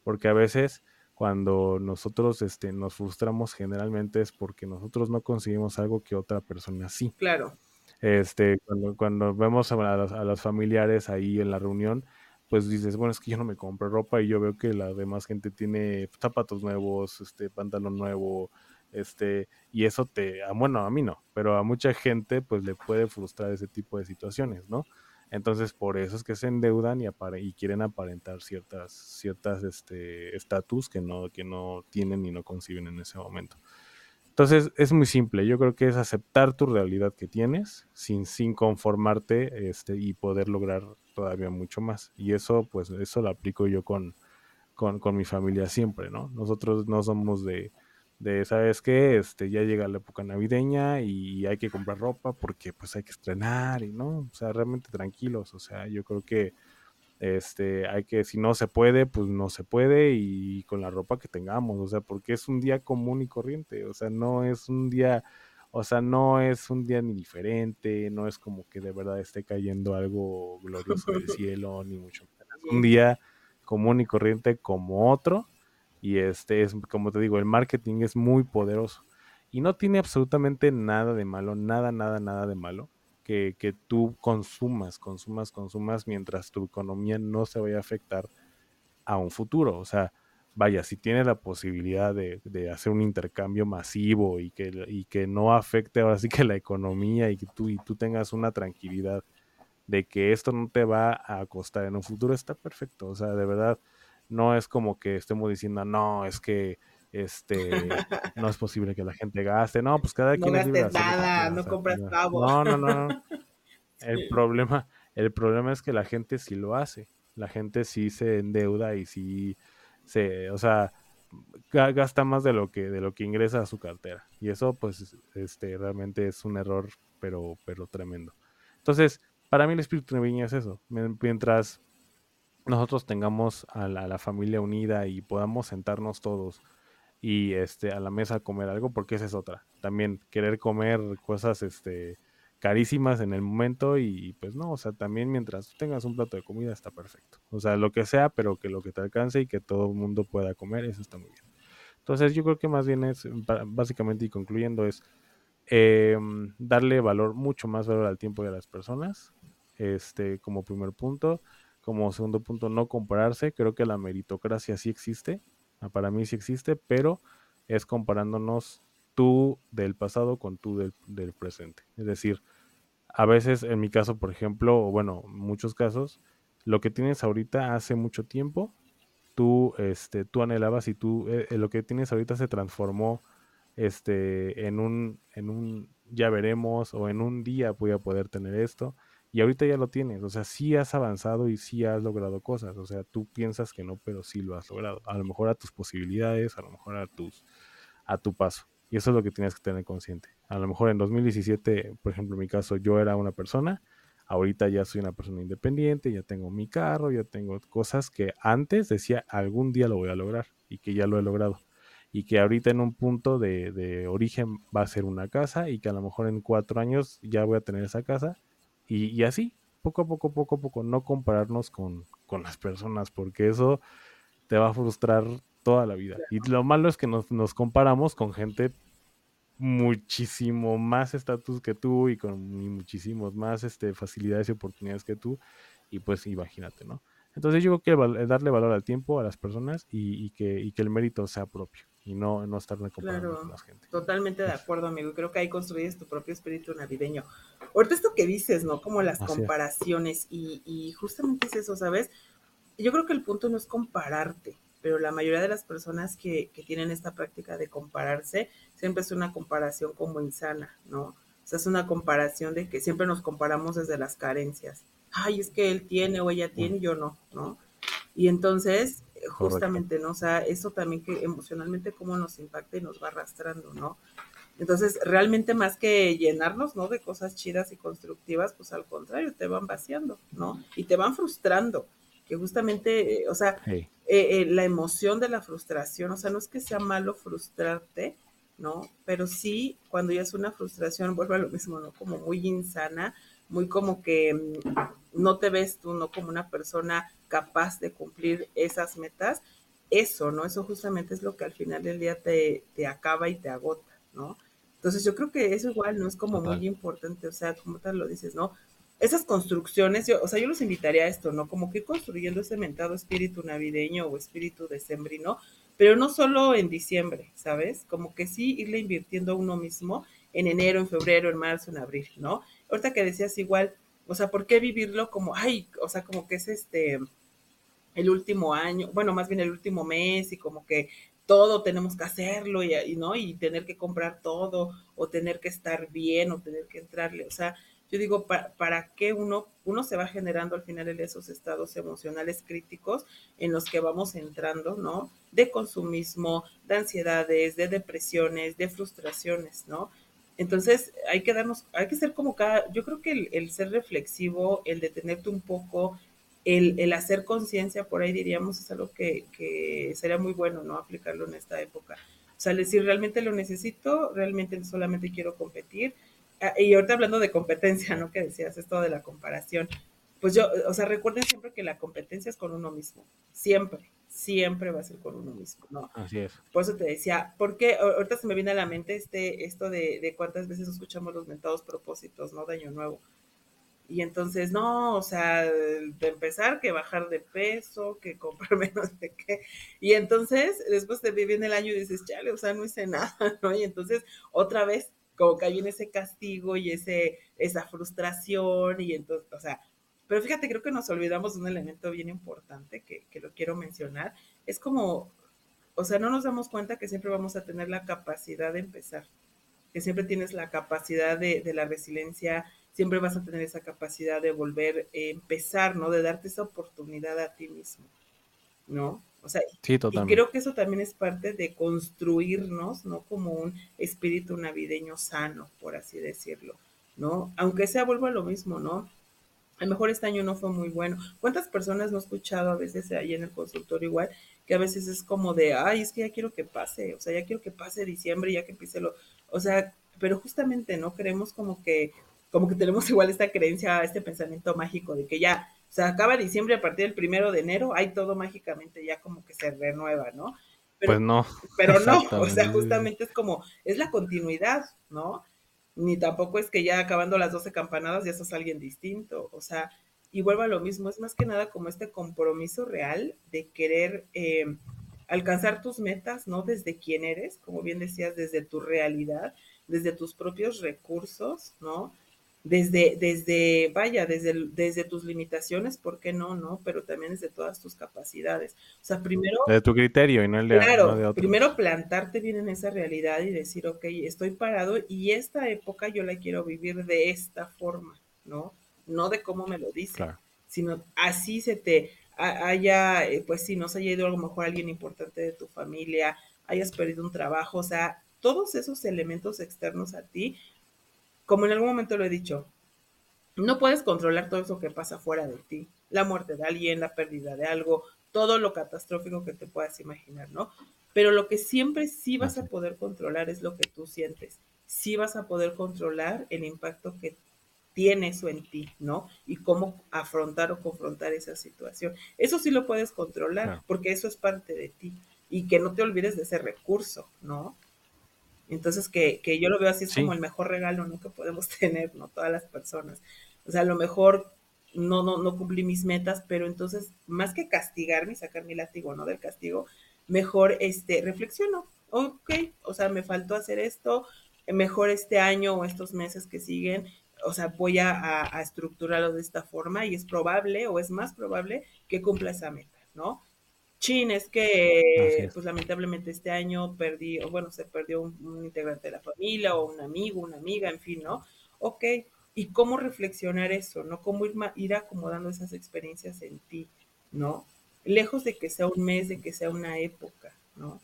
Porque a veces cuando nosotros este, nos frustramos generalmente es porque nosotros no conseguimos algo que otra persona sí. Claro. Este, cuando, cuando vemos a, a los familiares ahí en la reunión, pues dices, bueno, es que yo no me compro ropa y yo veo que la demás gente tiene zapatos nuevos, este, pantalón nuevo, este, y eso te, ah, bueno, a mí no, pero a mucha gente pues le puede frustrar ese tipo de situaciones, ¿no? Entonces por eso es que se endeudan y, y quieren aparentar ciertas, ciertas, este, estatus que no, que no tienen y no conciben en ese momento. Entonces es muy simple, yo creo que es aceptar tu realidad que tienes sin, sin conformarte este, y poder lograr todavía mucho más. Y eso, pues, eso lo aplico yo con, con, con mi familia siempre, ¿no? Nosotros no somos de, de, ¿sabes qué? Este, ya llega la época navideña y hay que comprar ropa porque pues hay que estrenar y no, o sea, realmente tranquilos, o sea, yo creo que este, hay que, si no se puede, pues no se puede y con la ropa que tengamos, o sea, porque es un día común y corriente, o sea, no es un día, o sea, no es un día ni diferente, no es como que de verdad esté cayendo algo glorioso del [laughs] cielo, ni mucho menos. Es un día común y corriente como otro. Y este es, como te digo, el marketing es muy poderoso. Y no tiene absolutamente nada de malo, nada, nada, nada de malo. Que, tú consumas, consumas, consumas mientras tu economía no se vaya a afectar a un futuro. O sea, vaya, si tienes la posibilidad de, de, hacer un intercambio masivo y que, y que no afecte ahora sí que la economía y que tú, y tú tengas una tranquilidad de que esto no te va a costar en un futuro, está perfecto. O sea, de verdad, no es como que estemos diciendo, no, es que este [laughs] no es posible que la gente gaste. No, pues cada quien no libre gastes nada, no compras pavo. No, no, no. [laughs] El problema, el problema es que la gente sí lo hace. La gente sí se endeuda y sí se, o sea, gasta más de lo que de lo que ingresa a su cartera. Y eso pues este realmente es un error, pero pero tremendo. Entonces, para mí el espíritu navideño es eso. Mientras nosotros tengamos a la, a la, familia unida y podamos sentarnos todos y este a la mesa comer algo, porque esa es otra. También querer comer cosas este carísimas en el momento y pues no, o sea, también mientras tengas un plato de comida está perfecto. O sea, lo que sea, pero que lo que te alcance y que todo el mundo pueda comer, eso está muy bien. Entonces yo creo que más bien es, básicamente y concluyendo, es eh, darle valor, mucho más valor al tiempo de las personas, este, como primer punto. Como segundo punto, no compararse. Creo que la meritocracia sí existe. Para mí sí existe, pero es comparándonos tú del pasado con tú del, presente. Es decir, a veces, en mi caso, por ejemplo, o bueno, muchos casos, lo que tienes ahorita hace mucho tiempo, tú, este, tú anhelabas y tú, eh, lo que tienes ahorita se transformó este, en un, en un ya veremos o en un día voy a poder tener esto y ahorita ya lo tienes, o sea, sí has avanzado y sí has logrado cosas, o sea, tú piensas que no, pero sí lo has logrado, a lo mejor a tus posibilidades, a lo mejor a tus a tu paso. Y eso es lo que tienes que tener consciente. A lo mejor en 2017, por ejemplo, en mi caso, yo era una persona, ahorita ya soy una persona independiente, ya tengo mi carro, ya tengo cosas que antes decía algún día lo voy a lograr y que ya lo he logrado. Y que ahorita en un punto de, de origen va a ser una casa y que a lo mejor en cuatro años ya voy a tener esa casa y, y, así, poco a poco, poco a poco, no compararnos con, con, las personas, porque eso te va a frustrar toda la vida. Y lo malo es que nos, nos comparamos con gente muchísimo más estatus que tú y con muchísimos más este, facilidades y oportunidades que tú. Y pues imagínate, ¿no? Entonces yo creo que darle valor al tiempo, a las personas y, y, que, y que el mérito sea propio y no, no estar comparando claro, con la gente. Totalmente de acuerdo, amigo. Creo que ahí construyes tu propio espíritu navideño. Ahorita esto que dices, ¿no? Como las Así comparaciones y, y, justamente es eso, ¿sabes? Yo creo que el punto no es compararte, pero la mayoría de las personas que, que tienen esta práctica de compararse, siempre es una comparación como insana, ¿no? O sea, es una comparación de que siempre nos comparamos desde las carencias. Ay, es que él tiene o ella tiene yo no, ¿no? Y entonces justamente, Correcto. ¿no? O sea, eso también que emocionalmente cómo nos impacta y nos va arrastrando, ¿no? Entonces, realmente más que llenarnos, ¿no? De cosas chidas y constructivas, pues al contrario, te van vaciando, ¿no? Y te van frustrando, que justamente, eh, o sea, hey. eh, eh, la emoción de la frustración, o sea, no es que sea malo frustrarte, ¿no? Pero sí, cuando ya es una frustración, vuelve a lo mismo, ¿no? Como muy insana, muy como que mm, no te ves tú, ¿no? Como una persona capaz de cumplir esas metas, eso, ¿no? Eso justamente es lo que al final del día te, te acaba y te agota, ¿no? Entonces yo creo que eso igual no es como Total. muy importante, o sea, como tal lo dices, ¿no? Esas construcciones, yo, o sea, yo los invitaría a esto, ¿no? Como que ir construyendo ese mentado espíritu navideño o espíritu decembrino, pero no solo en diciembre, ¿sabes? Como que sí irle invirtiendo a uno mismo en enero, en febrero, en marzo, en abril, ¿no? Ahorita que decías igual, o sea, ¿por qué vivirlo como, ay, o sea, como que es este, el último año, bueno, más bien el último mes y como que todo tenemos que hacerlo y, ¿no? y tener que comprar todo o tener que estar bien o tener que entrarle. O sea, yo digo, ¿para, para qué uno, uno se va generando al final en esos estados emocionales críticos en los que vamos entrando, ¿no? De consumismo, de ansiedades, de depresiones, de frustraciones, ¿no? Entonces hay que darnos, hay que ser como cada, yo creo que el, el ser reflexivo, el detenerte un poco, el, hacer conciencia, por ahí diríamos, es algo que, que, sería muy bueno, ¿no? Aplicarlo en esta época. O sea, decir, realmente lo necesito, realmente solamente quiero competir. Ah, y ahorita hablando de competencia, ¿no? Que decías esto de la comparación. Pues yo, o sea, recuerden siempre que la competencia es con uno mismo. Siempre, siempre va a ser con uno mismo, ¿no? Así es. Por eso te decía, porque ahorita se me viene a la mente este, esto de, de cuántas veces escuchamos los mentados propósitos, ¿no? De Año Nuevo y entonces, no, o sea, de empezar que bajar de peso, que comprar menos [laughs] de qué. Y entonces, después te viene el año y dices, chale, o sea, no hice [laughs] nada, ¿no? Y entonces, otra vez, como que hay en ese castigo y ese, esa frustración, y entonces, o sea, pero fíjate, creo que nos olvidamos de un elemento bien importante que, que lo quiero mencionar. Es como, o sea, no nos damos cuenta que siempre vamos a tener la capacidad de empezar, que siempre tienes la capacidad de, de la resiliencia siempre vas a tener esa capacidad de volver a empezar, ¿no? De darte esa oportunidad a ti mismo, ¿no? O sea, y creo que eso también es parte de construirnos, ¿no? Como un espíritu navideño sano, por así decirlo, ¿no? Aunque sea vuelva a lo mismo, ¿no? A lo mejor este año no fue muy bueno. ¿Cuántas personas no he escuchado a veces ahí en el consultorio igual? Que a veces es como de, ay, es que ya quiero que pase, o sea, ya quiero que pase diciembre, ya que empiece lo, o sea, pero justamente, ¿no? Queremos como que como que tenemos [laughs] igual esta creencia, este pensamiento mágico de que ya se acaba diciembre a partir del primero de enero, hay todo mágicamente ya como que se renueva, ¿no? Pero, pues no. Pero no, o sea, justamente es como, es la continuidad, ¿no? Ni tampoco es que ya acabando las 12 campanadas ya sos alguien distinto, o sea, y vuelvo a lo mismo, es más que nada como este compromiso real de querer eh, alcanzar tus metas, ¿no? Desde quién eres, como bien decías, desde tu realidad, desde tus propios recursos, ¿no? Desde, desde, vaya, desde, desde tus limitaciones, ¿por qué no, no? Pero también desde todas tus capacidades. O sea, primero... De tu criterio y no el de, claro, primero plantarte bien en esa realidad y decir, ok, estoy parado y esta época yo la quiero vivir de esta forma, ¿no? No de cómo me lo dice, sino así se te haya, eh, pues si no se haya ido a lo mejor alguien importante de tu familia, hayas perdido un trabajo, o sea, todos esos elementos externos a ti como en algún momento lo he dicho, no puedes controlar todo eso que pasa fuera de ti. La muerte de alguien, la pérdida de algo, todo lo catastrófico que te puedas imaginar, ¿no? Pero lo que siempre sí vas a poder controlar es lo que tú sientes. Sí vas a poder controlar el impacto que tiene eso en ti, ¿no? Y cómo afrontar o confrontar esa situación. Eso sí lo puedes controlar, porque eso es parte de ti. Y que no te olvides de ese recurso, ¿no? Entonces, que, que yo lo veo así es como el mejor regalo, ¿no? Que podemos [laughs] tener, ¿no? Todas las personas. O sea, a lo mejor no, no, no cumplí mis metas, pero entonces, más que castigarme y sacar mi látigo, ¿no? Del castigo, mejor, este, reflexiono. Ok, o sea, me faltó hacer esto, mejor este año o estos meses que siguen, o sea, voy a, a estructurarlo de esta forma y es probable o es más probable que cumpla esa meta, ¿no? Chin, es que pues lamentablemente este año perdí, o bueno, se perdió un, integrante de la familia o un amigo, una amiga, en fin, ¿no? Ok, ¿y cómo reflexionar eso, no? ¿Cómo ir, ir acomodando esas experiencias en ti, ¿no? Lejos de que sea un mes, de que sea una época, ¿no?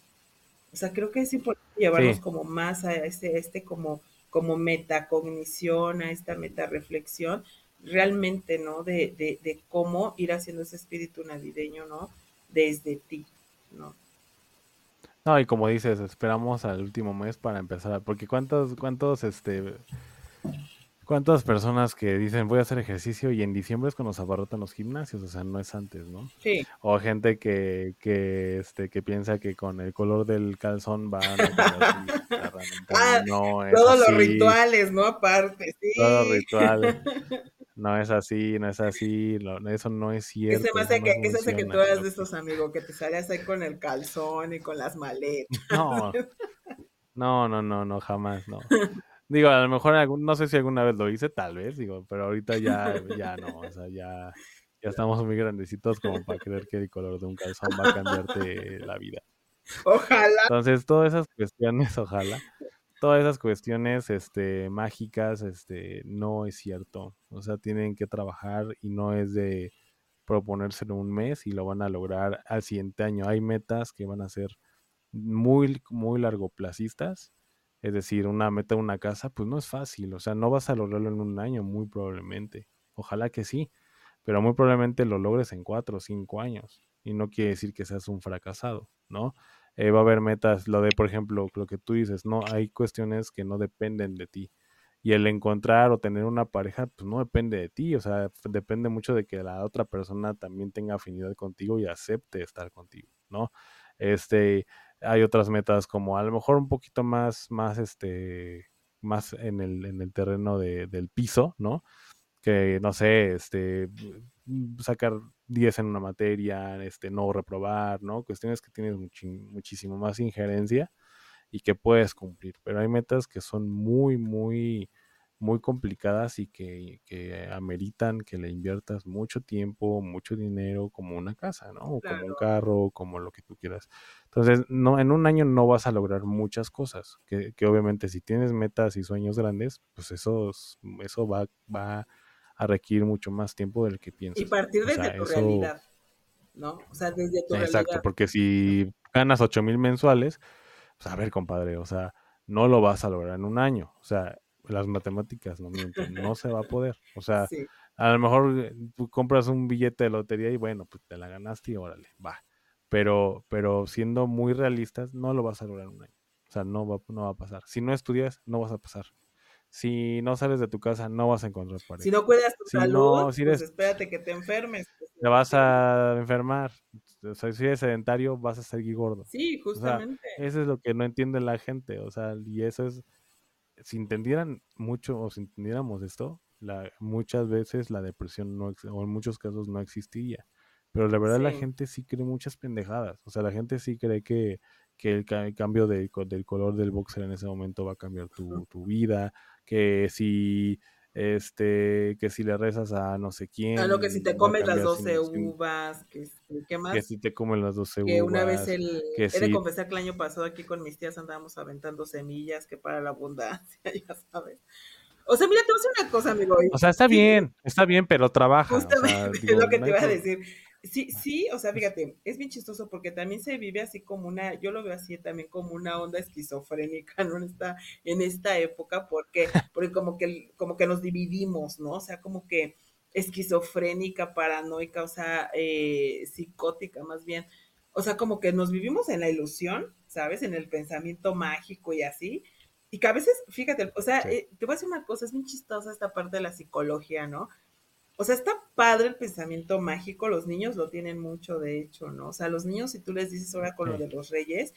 O sea, creo que es importante llevarnos como más a este, este como, como metacognición, a esta metareflexión, realmente, ¿no? De, de, de cómo ir haciendo ese espíritu navideño, ¿no? Desde ti, ¿no? No, y como dices, esperamos al último mes para empezar, porque cuántos, cuántos, este, cuántas personas que dicen voy a hacer ejercicio y en diciembre es cuando se abarrotan los gimnasios, o sea, no es antes, ¿no? Sí. O gente que, que, este, que piensa que con el color del calzón va a [laughs] ah, no, todos los rituales, ¿no? Aparte, sí. Todos los rituales. [laughs] No es así, no es así, eso no es cierto. ¿Qué se me hace que, ¿qué se hace que tú eras de esos amigos que te salías ahí con el calzón y con las maletas? No, no, no, no, no, jamás, no. [laughs] Digo, a lo mejor, no sé si alguna vez lo hice, tal vez, digo, pero ahorita ya, ya no, o sea, ya, ya estamos muy grandecitos como para creer que el color de un calzón va a cambiarte la vida. Ojalá. Entonces, todas esas cuestiones, ojalá, todas esas cuestiones este, mágicas, este, no es cierto. O sea, tienen que trabajar y no es de proponérselo un mes y lo van a lograr al siguiente año. Hay metas que van a ser muy, muy largoplacistas. Es decir, una meta, una casa, pues no es fácil. O sea, no vas a lograrlo en un año, muy probablemente. Ojalá que sí, pero muy probablemente lo logres en cuatro o cinco años. Y no quiere decir que seas un fracasado, ¿no? Eh, va a haber metas, lo de, por ejemplo, lo que tú dices, no, hay cuestiones que no dependen de ti. Y el encontrar o tener una pareja, pues no depende de ti, o sea, depende mucho de que la otra persona también tenga afinidad contigo y acepte estar contigo, ¿no? Este, hay otras metas como a lo mejor un poquito más, más, este, más en el, en el terreno de, del piso, ¿no? Que, no sé, este, sacar 10 en una materia, este, no reprobar, ¿no? Cuestiones que tienes muchísimo más injerencia y que puedes cumplir. Pero hay metas que son muy, muy, muy complicadas y que, que ameritan que le inviertas mucho tiempo, mucho dinero, como una casa, ¿no? O como un carro, como lo que tú quieras. Entonces, no, en un año no vas a lograr muchas cosas, que, que obviamente si tienes metas y sueños grandes, pues eso, eso va, va a requerir mucho más tiempo del que piensas. Y partir desde tu realidad, ¿no? O sea, desde tu Exacto, porque si ganas 8 mil mensuales, pues a ver, compadre, o sea, no lo vas a lograr en un año. O sea, las matemáticas no mienten, no se va a poder. O sea, a lo mejor eh, tú compras un billete de lotería y bueno, pues te la ganaste y órale, va. Pero, pero siendo muy realistas, no lo vas a lograr en un año. O sea, no va, no va a pasar. Si no estudias, no vas a pasar. Si no sales de tu casa, no vas a encontrar pareja. Si no cuidas tu salud, pues espérate que te enfermes. Pues, te vas a enfermar. O sea, si eres sedentario, vas a seguir gordo. Sí, justamente. eso es lo que no entiende la gente. O sea, y eso es si entendieran mucho o si entendiéramos esto, la, muchas veces la depresión no, o en muchos casos no existiría. Pero la verdad la gente sí cree muchas pendejadas. O sea, la gente sí cree que, que el, cambio del color del boxer en ese momento va a cambiar tu, tu vida, que si este, que si le rezas a no sé quién. A lo que si te comes las 12 uvas, que, ¿qué más? Que si te comen las 12 uvas. Que una vez el, he de confesar que el año pasado aquí con mis tías andábamos aventando semillas, que para la abundancia, [laughs] ya sabes. O sea, mira, te voy a decir una cosa, amigo. O sea, está bien, está bien, pero trabaja. Justamente, es [laughs] lo que te iba a decir. Sí, sí, o sea, fíjate, es bien chistoso porque también se vive así como una, yo lo veo así también como una onda esquizofrénica, ¿no? En esta, en esta época, porque, [laughs] porque como que, como que nos dividimos, ¿no? O sea, como que esquizofrénica, paranoica, o sea, eh, psicótica más bien. O sea, como que nos vivimos en la ilusión, ¿sabes? En el pensamiento mágico y así. Y que a veces, fíjate, o sea, eh, te voy a decir una cosa, es bien chistosa esta parte de la psicología, ¿no? O sea, está padre el pensamiento mágico, los niños lo tienen mucho, de hecho, ¿no? O sea, los niños, si tú les dices ahora con lo de los reyes,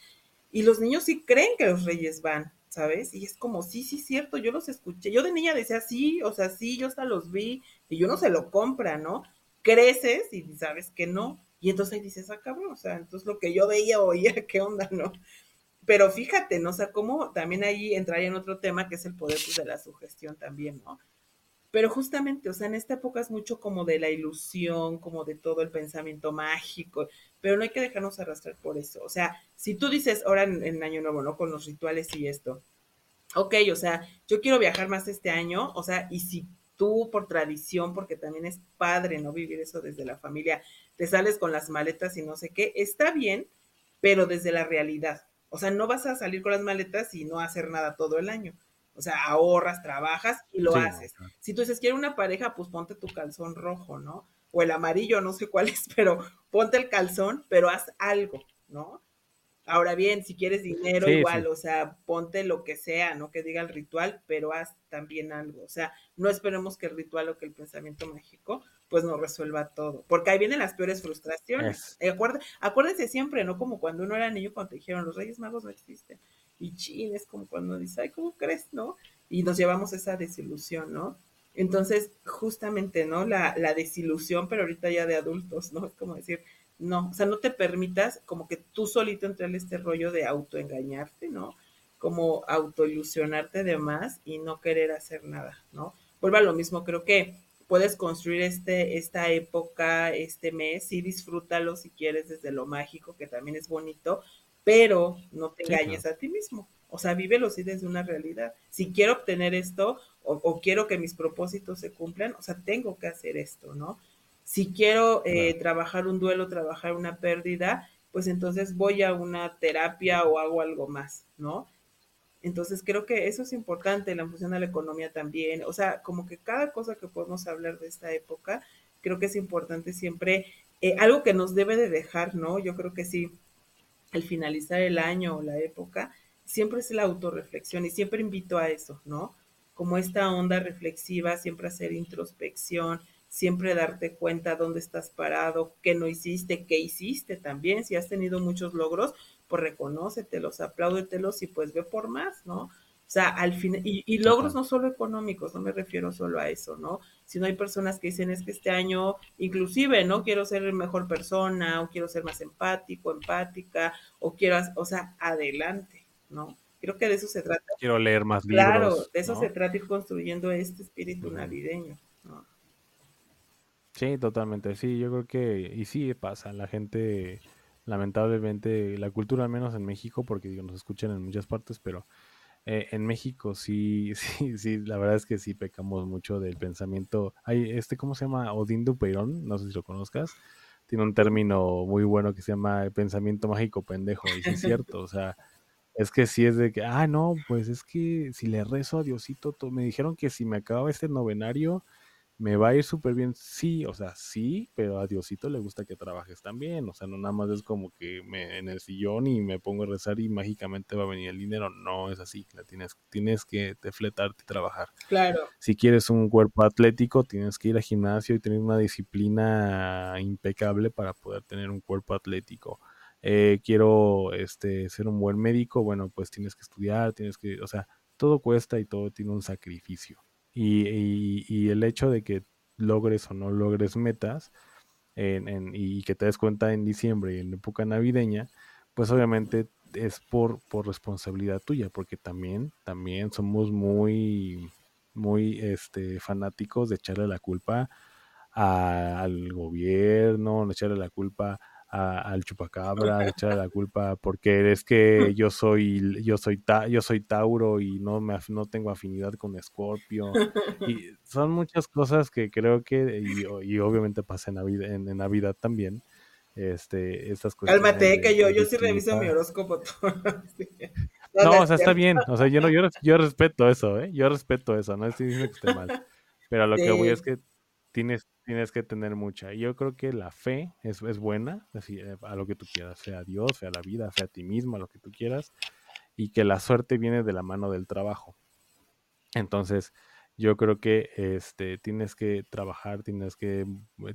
y los niños sí creen que los reyes van, ¿sabes? Y es como, sí, sí, cierto, yo los escuché. Yo de niña decía, sí, o sea, sí, yo hasta los vi, y yo no se lo compra, ¿no? Creces y sabes que no. Y entonces ahí dices, ah, cabrón, o sea, entonces lo que yo veía, [laughs] oía, ¿qué onda, no? Pero fíjate, ¿no? O sea, cómo también ahí entraría en otro tema que es el poder pues, de la sugestión también, ¿no? Pero justamente, o sea, en esta época es mucho como de la ilusión, como de todo el pensamiento mágico, pero no hay que dejarnos arrastrar por eso. O sea, si tú dices ahora en, Año Nuevo, ¿no? Con los rituales y esto, ok, o sea, yo quiero viajar más este año, o sea, y si tú por tradición, porque también es padre, ¿no? Vivir eso desde la familia, te sales con las maletas y no sé qué, está bien, pero desde la realidad. O sea, no vas a salir con las maletas y no hacer nada todo el año. O sea, ahorras, trabajas y lo haces. Si tú dices, quiero una pareja, pues ponte tu calzón rojo, ¿no? O el amarillo, no sé cuál es, [laughs] pero ponte el calzón, pero haz algo, ¿no? Ahora bien, si quieres dinero, igual, o sea, ponte lo que sea, no que diga el ritual, pero haz también algo. O sea, no esperemos que el ritual o que el pensamiento mágico, pues nos resuelva todo. Porque ahí vienen las peores frustraciones. acuérdense siempre, ¿no? Como cuando uno era niño, cuando te dijeron, los Reyes Magos no existen y chin, es como cuando dice, ay, ¿cómo crees, no? Y nos llevamos esa desilusión, ¿no? Entonces, justamente, ¿no? La, la desilusión, pero ahorita ya de adultos, ¿no? Es como decir, no, o sea, no te permitas como que tú solito entrar en este rollo de autoengañarte, ¿no? Como autoilusionarte de más y no querer hacer nada, ¿no? Vuelva a lo mismo, creo que puedes construir este, esta época, este mes, sí disfrútalo si quieres desde lo mágico, que también es bonito, pero no te engañes a ti mismo. O sea, vívelo sí desde una realidad. Si quiero obtener esto o, quiero que mis propósitos se cumplan, o sea, tengo que hacer esto, ¿no? Si quiero eh, trabajar un duelo, trabajar una pérdida, pues entonces voy a una terapia o hago algo más, ¿no? Entonces creo que eso es importante, la función de la economía también, o sea, como que cada cosa que podemos hablar de esta época, creo que es importante siempre, eh, algo que nos debe de dejar, ¿no? Yo creo que sí, al finalizar el año o la época, siempre es la autorreflexión y siempre invito a eso, ¿no? Como esta onda reflexiva, siempre hacer introspección, siempre darte cuenta dónde estás parado, qué no hiciste, qué hiciste también, si has tenido muchos logros, pues reconócetelos, apláudetelos y pues ve por más, ¿no? O sea, al final, y, logros no solo económicos, no me refiero solo a eso, ¿no? Sino hay personas que dicen es que este año, inclusive, ¿no? Quiero ser mejor persona, o quiero ser más empático, empática, o quiero, o sea, adelante, ¿no? Creo que de eso se trata. Quiero leer más libros. Claro, de eso se trata ir construyendo este espíritu navideño, ¿no? Sí, totalmente, sí, yo creo que, y sí pasa, la gente lamentablemente la cultura, al menos en México, porque digo, nos escuchan en muchas partes, pero eh, en México sí, [laughs] sí, sí, la verdad es que sí pecamos mucho del pensamiento. Hay este, ¿cómo se llama? Odín Dupeirón, no sé si lo conozcas. Tiene un término muy bueno que se llama pensamiento mágico pendejo, y sí es [laughs] cierto, o sea, es que sí es de que, ah, no, pues es que si le rezo a Diosito, me dijeron que si me acababa este novenario, me va a ir súper bien. Sí, o sea, sí, pero a Diosito le gusta que trabajes también. O sea, no nada más es como que me en el sillón y me pongo a rezar y mágicamente va a venir el dinero. No es así. La tienes, tienes que te fletarte y trabajar. Claro. Si quieres un cuerpo atlético, tienes que ir al gimnasio y tener una disciplina impecable para poder tener un cuerpo atlético. Eh, quiero este, ser un buen médico, bueno, pues tienes que estudiar, tienes que, o sea, todo cuesta y todo tiene un sacrificio. Y, el hecho de que logres o no logres metas y que te des cuenta en diciembre y en época navideña, pues obviamente es por, por responsabilidad tuya, porque también, también somos muy, muy este, fanáticos de echarle la culpa al gobierno, de echarle la culpa al chupacabra, echarle la culpa porque es que yo soy yo soy yo soy Tauro y no me no tengo afinidad con Escorpio [laughs] y son muchas cosas que creo que y, obviamente pasa en Navidad, en, Navidad también este estas cosas Cálmate, que yo yo sí reviso mi horóscopo [laughs] no, o sea, está bien, o sea, yo no, yo, yo respeto eso, ¿eh? Yo respeto eso, no estoy diciendo que esté mal. Pero a lo que voy es que tienes, tienes que tener mucha. Yo creo que la fe es, es buena, así, eh, a lo que tú quieras, sea Dios, sea la vida, sea a ti mismo, a lo que tú quieras, y que la suerte viene de la mano del trabajo. Entonces, yo creo que este, tienes que trabajar, tienes que,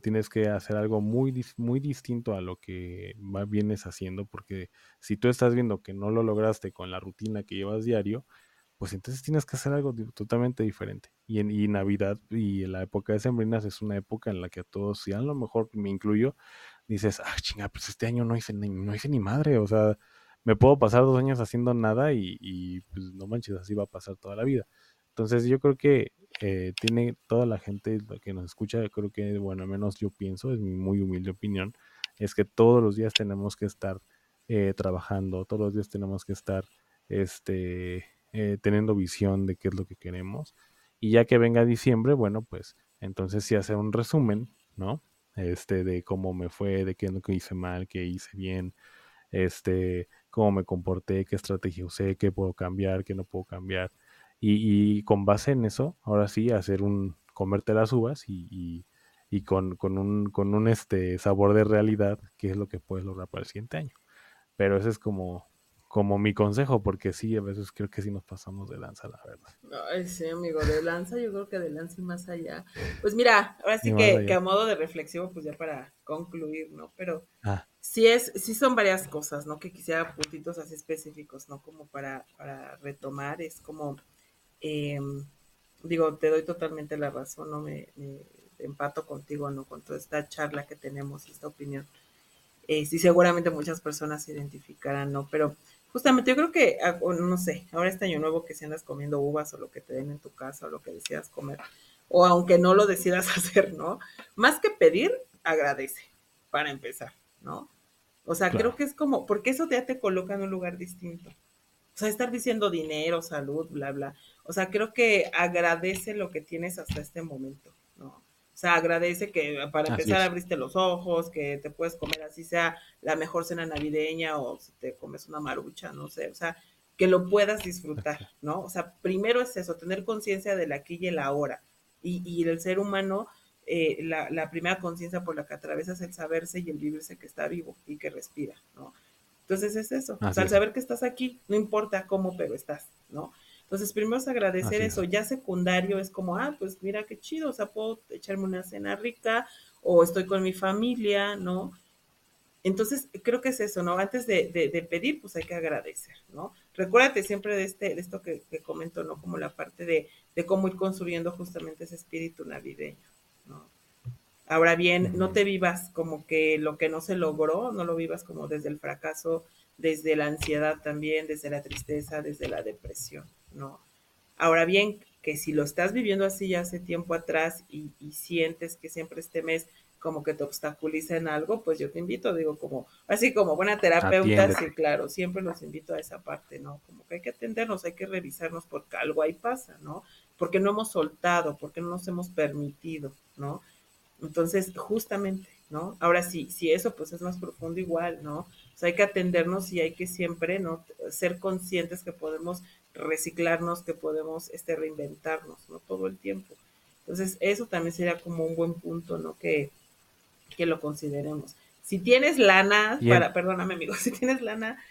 tienes que hacer algo muy, muy distinto a lo que vienes haciendo, porque si tú estás viendo que no lo lograste con la rutina que llevas diario, pues entonces tienes que hacer algo totalmente diferente. Y en y Navidad y la época de Sembrinas es una época en la que a todos, y a lo mejor me incluyo, dices, ah, chinga, pues este año no hice, ni, no hice ni madre, o sea, me puedo pasar dos años haciendo nada y, y pues no manches, así va a pasar toda la vida. Entonces yo creo que eh, tiene toda la gente que nos escucha, creo que, bueno, al menos yo pienso, es mi muy humilde opinión, es que todos los días tenemos que estar eh, trabajando, todos los días tenemos que estar, este, eh, teniendo visión de qué es lo que queremos. Y ya que venga diciembre, bueno, pues entonces sí hacer un resumen, ¿no? Este, de cómo me fue, de qué es lo que hice mal, qué hice bien, este, cómo me comporté, qué estrategia usé, qué puedo cambiar, qué no puedo cambiar. Y, con base en eso, ahora sí, hacer un, comerte las uvas y, y, con, con, un, con un este sabor de realidad, qué es lo que puedes lograr para el siguiente año. Pero ese es como como mi consejo, porque sí, a veces creo que sí nos pasamos de lanza, la verdad. Ay, sí, amigo, de lanza, yo creo que de lanza y más allá. Pues mira, ahora sí que, a modo de reflexivo, pues ya para concluir, ¿no? Pero ah. sí es, sí son varias cosas, ¿no? Que quisiera puntitos así específicos, ¿no? Como para, para retomar, es como, em, digo, te doy totalmente la razón, ¿no? Me, empato contigo, ¿no? Con toda esta charla que tenemos, esta opinión. Eh, sí, seguramente muchas personas se identificarán, ¿no? Pero justamente yo creo que, ah, no sé, ahora este año nuevo que si andas comiendo uvas o lo que te den en tu casa o lo que deseas comer, o aunque no lo decidas [laughs] hacer, ¿no? Más que pedir, agradece, para empezar, ¿no? O sea, creo que es como, porque eso ya te coloca en un lugar distinto. O sea, estar diciendo dinero, salud, bla, bla. O sea, creo que agradece lo que tienes hasta este momento. O sea, agradece que para empezar abriste los ojos, que te puedes comer así sea la mejor cena navideña o si te comes una marucha, no sé, o sea, que lo puedas disfrutar, ¿no? O sea, primero es eso, tener conciencia del aquí y el ahora. Y, y el ser humano, eh, la, la, primera conciencia por la que atraviesa es el saberse y el vivirse que está vivo y que respira, ¿no? Entonces es eso, o sea, al saber que estás aquí, no importa cómo, pero estás, ¿no? Entonces, primero es agradecer eso. Ya secundario es como, ah, pues mira qué chido, o sea, puedo echarme una cena rica o estoy con mi familia, ¿no? Entonces, creo que es eso, ¿no? Antes de, de, pedir, pues hay que agradecer, ¿no? Recuérdate siempre de, este, de esto que, que comento, ¿no? Como la parte de, de cómo ir construyendo justamente ese espíritu navideño, ¿no? Ahora bien, no te vivas como que lo que no se logró, no lo vivas como desde el fracaso, desde la ansiedad también, desde la tristeza, desde la depresión, ¿no? Ahora bien, que si lo estás viviendo así ya hace tiempo atrás y, y sientes que siempre este mes como que te obstaculiza en algo, pues yo te invito, digo, como, así como buena terapeuta, sí, claro, siempre los invito a esa parte, ¿no? Como que hay que atendernos, hay que revisarnos porque algo ahí pasa, ¿no? Porque no hemos soltado, porque no nos hemos permitido, ¿no? Entonces, justamente, ¿no? Ahora sí, si eso pues es más profundo igual, ¿no? O sea, hay que atendernos y hay que siempre, ¿no? Ser conscientes que podemos reciclarnos, que podemos este, reinventarnos, ¿no? Todo el tiempo. Entonces, eso también sería como un buen punto, ¿no? Que, que lo consideremos. Si tienes lana, para, perdóname amigo, [laughs] si tienes lana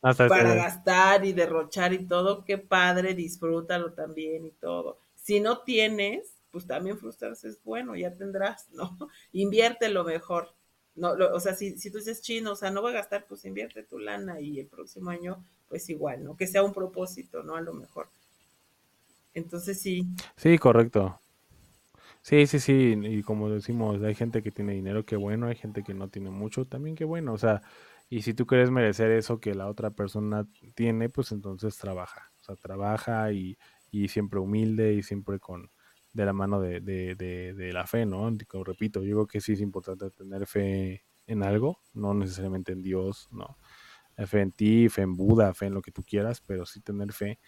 para gastar y derrochar y todo, qué padre, disfrútalo también y todo. Si no tienes, pues también frustrarse es bueno, ya tendrás, ¿no? [laughs] Invierte lo mejor. No, o sea, si, si tú dices chino, o sea, no voy a gastar, pues invierte tu lana y el próximo año, pues igual, ¿no? Que sea un propósito, ¿no? A lo mejor. Entonces sí. Sí, correcto. Sí, sí, sí, y como decimos, hay gente que tiene dinero, qué bueno, hay gente que no tiene mucho, también qué bueno, o sea, y si tú quieres merecer eso que la otra persona tiene, pues entonces trabaja, o sea, trabaja y, y siempre humilde y siempre con de la mano de, de, de, la fe, ¿no? Repito, yo creo que sí es importante tener fe en algo, no necesariamente en Dios, ¿no? Fe en ti, fe en Buda, fe en lo que tú quieras, pero sí tener fe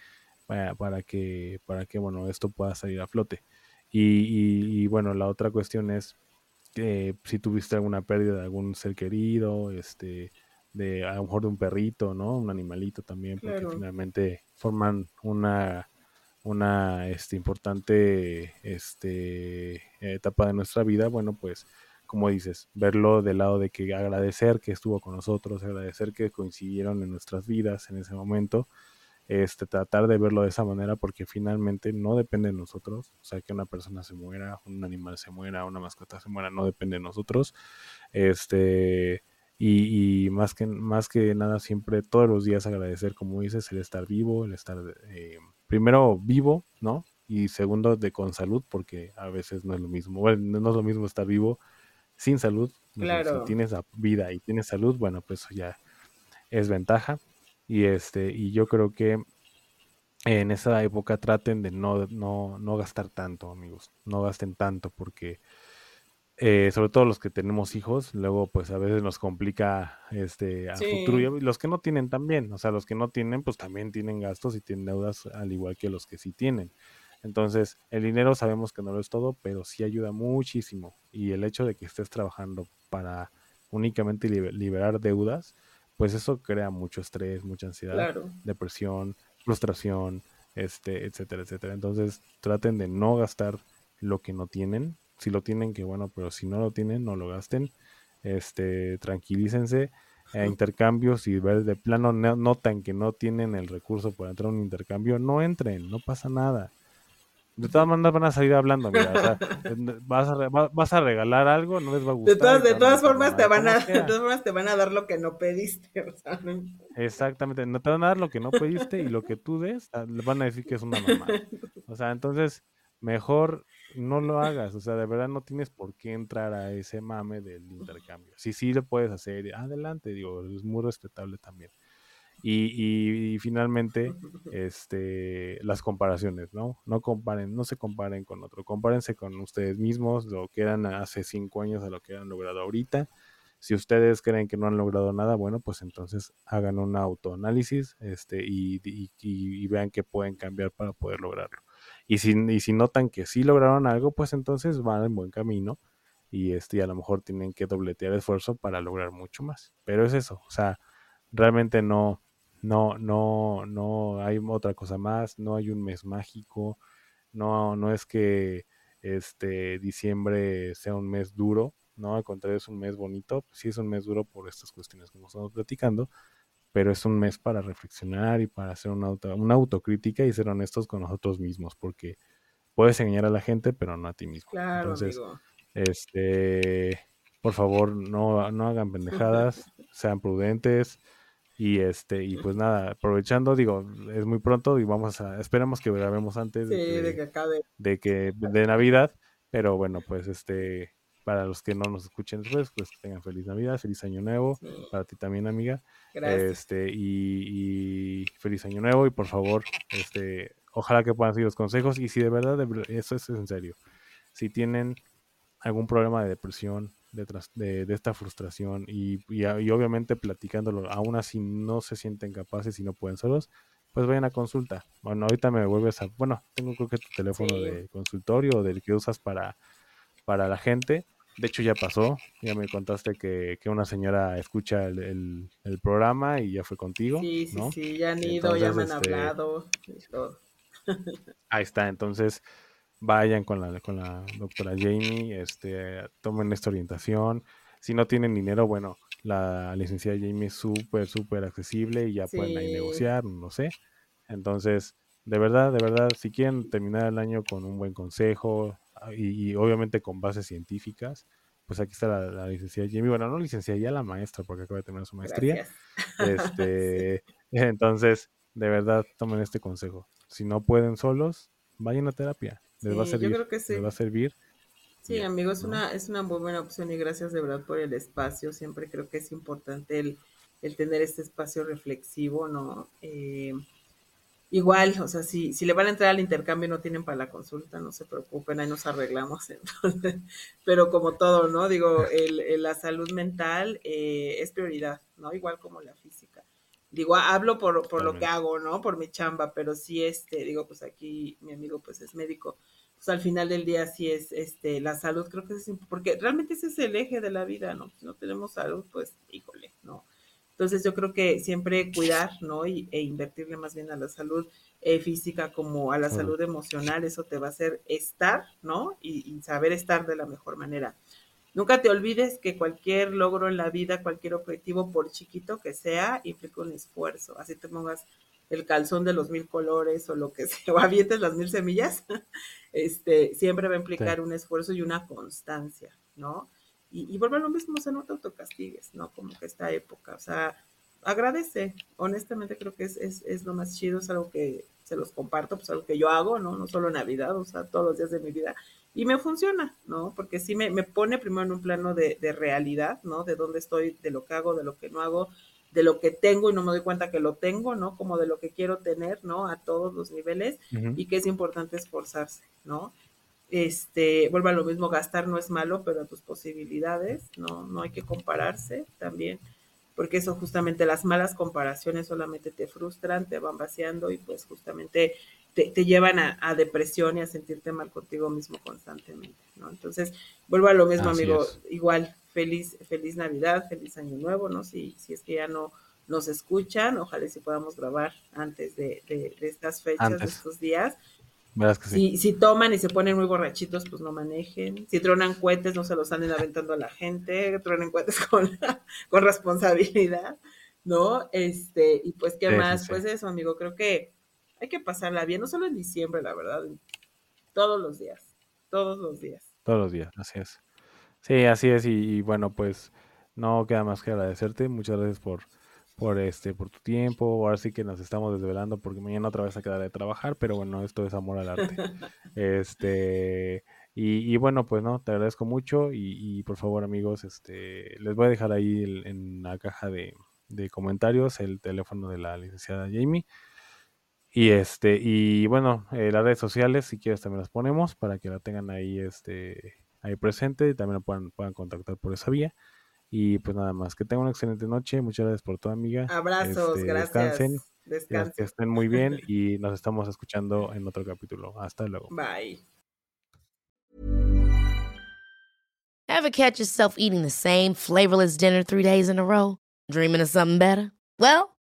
para, para que, para que, bueno, esto pueda salir a flote. Y, bueno, la otra cuestión es que si tuviste alguna pérdida de algún ser querido, este, de a lo mejor de un perrito, ¿no? Un animalito también, porque finalmente forman una, una este, importante este, etapa de nuestra vida, bueno, pues como dices, verlo del lado de que agradecer que estuvo con nosotros, agradecer que coincidieron en nuestras vidas en ese momento este, tratar de verlo de esa manera porque finalmente no depende de nosotros, o sea, que una persona se muera, un animal se muera, una mascota se muera, no depende de nosotros, este, y, más, que, más que nada siempre todos los días agradecer, como dices, el estar vivo, el estar eh, primero vivo, ¿no? Y segundo, de con salud, porque a veces no es lo mismo, bueno, no es lo mismo estar vivo sin salud, claro. si tienes vida y tienes salud, bueno, pues ya es ventaja, y este, y yo creo que en esa época traten de no, no, no gastar tanto, amigos. No gasten tanto porque eh, sobre todo los que tenemos hijos, luego pues a veces nos complica este a futuro. Y los que no tienen también, o sea, los que no tienen pues también tienen gastos y tienen deudas al igual que los que sí tienen. Entonces, el dinero sabemos que no lo es todo, pero sí ayuda muchísimo. Y el hecho de que estés trabajando para únicamente liberar deudas, pues eso crea mucho estrés, mucha ansiedad, depresión, frustración, este, etcétera, etcétera. Entonces, traten de no gastar lo que no tienen. Si lo tienen, que bueno, pero si no lo tienen, no lo gasten. Este, tranquilícense. a intercambios, si de plano notan que no tienen el recurso para entrar a un intercambio, no entren, no pasa nada. De todas maneras van a salir hablando, mira, [laughs] vas, a, vas, a, regalar algo, no les va a gustar. De todas, de todas formas te van a, de todas formas te van a dar lo que no pediste. [laughs] Exactamente, no te van a dar lo que no pediste y lo que tú des, ah, le van a decir que es una mamá. [laughs] O sea, entonces, mejor no lo hagas, o sea, de verdad no tienes por qué entrar a ese mame del intercambio. Si sí lo puedes hacer, adelante, digo, es muy respetable también. Y, y, finalmente, este, las comparaciones, ¿no? No comparen, no se comparen con otro, compárense con ustedes mismos, lo que eran hace cinco años a lo que han logrado ahorita. Si ustedes creen que no han logrado nada, bueno, pues entonces hagan un autoanálisis este, y, y, vean qué pueden cambiar para poder lograrlo. Y si, y notan que sí lograron algo, pues entonces van en buen camino y, este, a lo mejor tienen que dobletear esfuerzo para lograr mucho más. Pero es eso, o sea, realmente no, no, no, no hay otra cosa más, no hay un mes mágico, no, no es que este diciembre sea un mes duro, no, al contrario es un mes bonito, sí es un mes duro por estas cuestiones que estamos platicando, pero es un mes para reflexionar y para hacer una, auto, una autocrítica y ser honestos con nosotros mismos, porque puedes engañar a la gente, pero no a ti mismo. Claro, Entonces, este, por favor, no, no hagan [laughs] pendejadas, sean prudentes, y este, y pues nada, aprovechando, digo, es muy pronto y vamos a, esperamos que grabemos antes de, que, acabe. De que, de Navidad, pero bueno, pues este, para los que no nos escuchen después, pues que tengan feliz Navidad, feliz año nuevo, para ti también, amiga. Este, y, feliz año nuevo, y por favor, este, ojalá que puedan seguir los consejos, y si de verdad, eso es en serio, si tienen algún problema de depresión, de, de, esta frustración y, y, obviamente platicándolo, aún así no se sienten capaces y no pueden solos, pues vayan a consulta. Bueno, ahorita me vuelves a, bueno, tengo creo que tu teléfono de consultorio del que usas para, para la gente. De hecho ya pasó, ya me contaste que, que una señora escucha el, el, programa y ya fue contigo. Sí, sí, sí, ya han ido, ya me han este hablado. [laughs] Ahí está, entonces vayan con la, con la doctora Jamie, este, tomen esta orientación. Si no tienen dinero, bueno, la licenciada Jamie es súper, súper accesible y ya pueden ahí negociar, no sé. Entonces, de verdad, de verdad, si quieren terminar el año con un buen consejo ah, y, obviamente con bases científicas, pues aquí está la, licenciada Jamie. Bueno, no licenciada, ya la maestra, porque acaba de terminar su maestría. [laughs] Este, [laughs] entonces, de verdad, tomen este consejo. Si no pueden solos, vayan a terapia les va a servir. Yo creo que sí. Les va a servir. Sí, amigo, es, una, es una muy buena opción y gracias de verdad por el espacio. Siempre creo que es importante el, el tener este espacio reflexivo, ¿no? Eh, igual, o sea, si, si le van a entrar al intercambio y no tienen para la consulta, no se preocupen, ahí nos arreglamos. [laughs] Entonces, pero como todo, ¿no? Digo, el, la salud mental eh, es prioridad, ¿no? Igual como la física. Digo, hablo por, por lo que hago, ¿no? Por mi chamba, pero sí, este, digo, pues aquí mi amigo pues es médico pues al final del día sí es este la salud, creo que es porque realmente ese es el eje de la vida, ¿no? Si no tenemos salud, pues híjole, ¿no? Entonces yo creo que siempre cuidar, ¿no? Y, e invertirle más bien a la salud eh, física como a la salud emocional, eso te va a hacer estar, ¿no? Y, y, saber estar de la mejor manera. Nunca te olvides que cualquier logro en la vida, cualquier objetivo, por chiquito que sea, implica un esfuerzo. Así te pongas el calzón de los mil colores o lo que [laughs] sea, o avientes las mil semillas, [laughs] este, siempre va a implicar un esfuerzo y una constancia, ¿no? Y, y vuelve a lo mismo, o sea, no te autocastigues, ¿no? Como que esta época, o sea, agradece, honestamente creo que es, es, es, lo más chido, es algo que se los comparto, pues algo que yo hago, ¿no? No solo Navidad, o sea, todos los días de mi vida, y me funciona, ¿no? Porque sí me, me pone primero en un plano de, de realidad, ¿no? De dónde estoy, de lo que hago, de lo que no hago, de lo que tengo y no me doy cuenta que lo tengo, ¿no? Como de lo que quiero tener, ¿no? A todos los niveles y que es importante esforzarse, ¿no? Este, vuelvo a lo mismo, gastar no es malo, pero a tus posibilidades, ¿no? No hay que compararse también, porque eso justamente las malas comparaciones solamente te frustran, te van vaciando y pues justamente te, llevan a, depresión y a sentirte mal contigo mismo constantemente, ¿no? Entonces, vuelvo a lo mismo, amigo, igual, feliz, feliz Navidad, feliz Año Nuevo, ¿no? Si, si es que ya no nos escuchan, ojalá si podamos grabar antes de, de, estas fechas, de estos días. si, si toman y se ponen muy borrachitos, pues no manejen. Si tronan cohetes, no se los anden aventando a la gente. Tronen cohetes [laughs] con, con responsabilidad, ¿no? Este, y pues, ¿qué más? Pues eso, amigo, creo que hay que pasarla bien, no solo en diciembre, la verdad, todos los días, todos los días. Todos los días, así es. Sí, así es, y, bueno, pues no queda más que agradecerte. Muchas gracias por, por este, por tu tiempo. Ahora sí que nos estamos desvelando porque mañana otra vez a quedar de trabajar, pero bueno, esto es amor al arte. [laughs] este, y, y, bueno, pues no, te agradezco mucho. Y, y, por favor, amigos, este, les voy a dejar ahí en la caja de, de comentarios el teléfono de la licenciada Jamie. Y este, y bueno, eh, las redes sociales, si quieres, también las ponemos para que la tengan ahí, este, ahí presente y también la puedan, puedan contactar por esa vía. Y pues nada más, que tengan una excelente noche. Muchas gracias por todo, amiga. Abrazos, Este, gracias. Descansen, que- Descansen. que estén muy bien [laughs] y nos estamos escuchando en otro capítulo. Hasta luego. Bye. Ever catch yourself eating the same flavorless dinner three days in a row? Dreaming of something better? Well,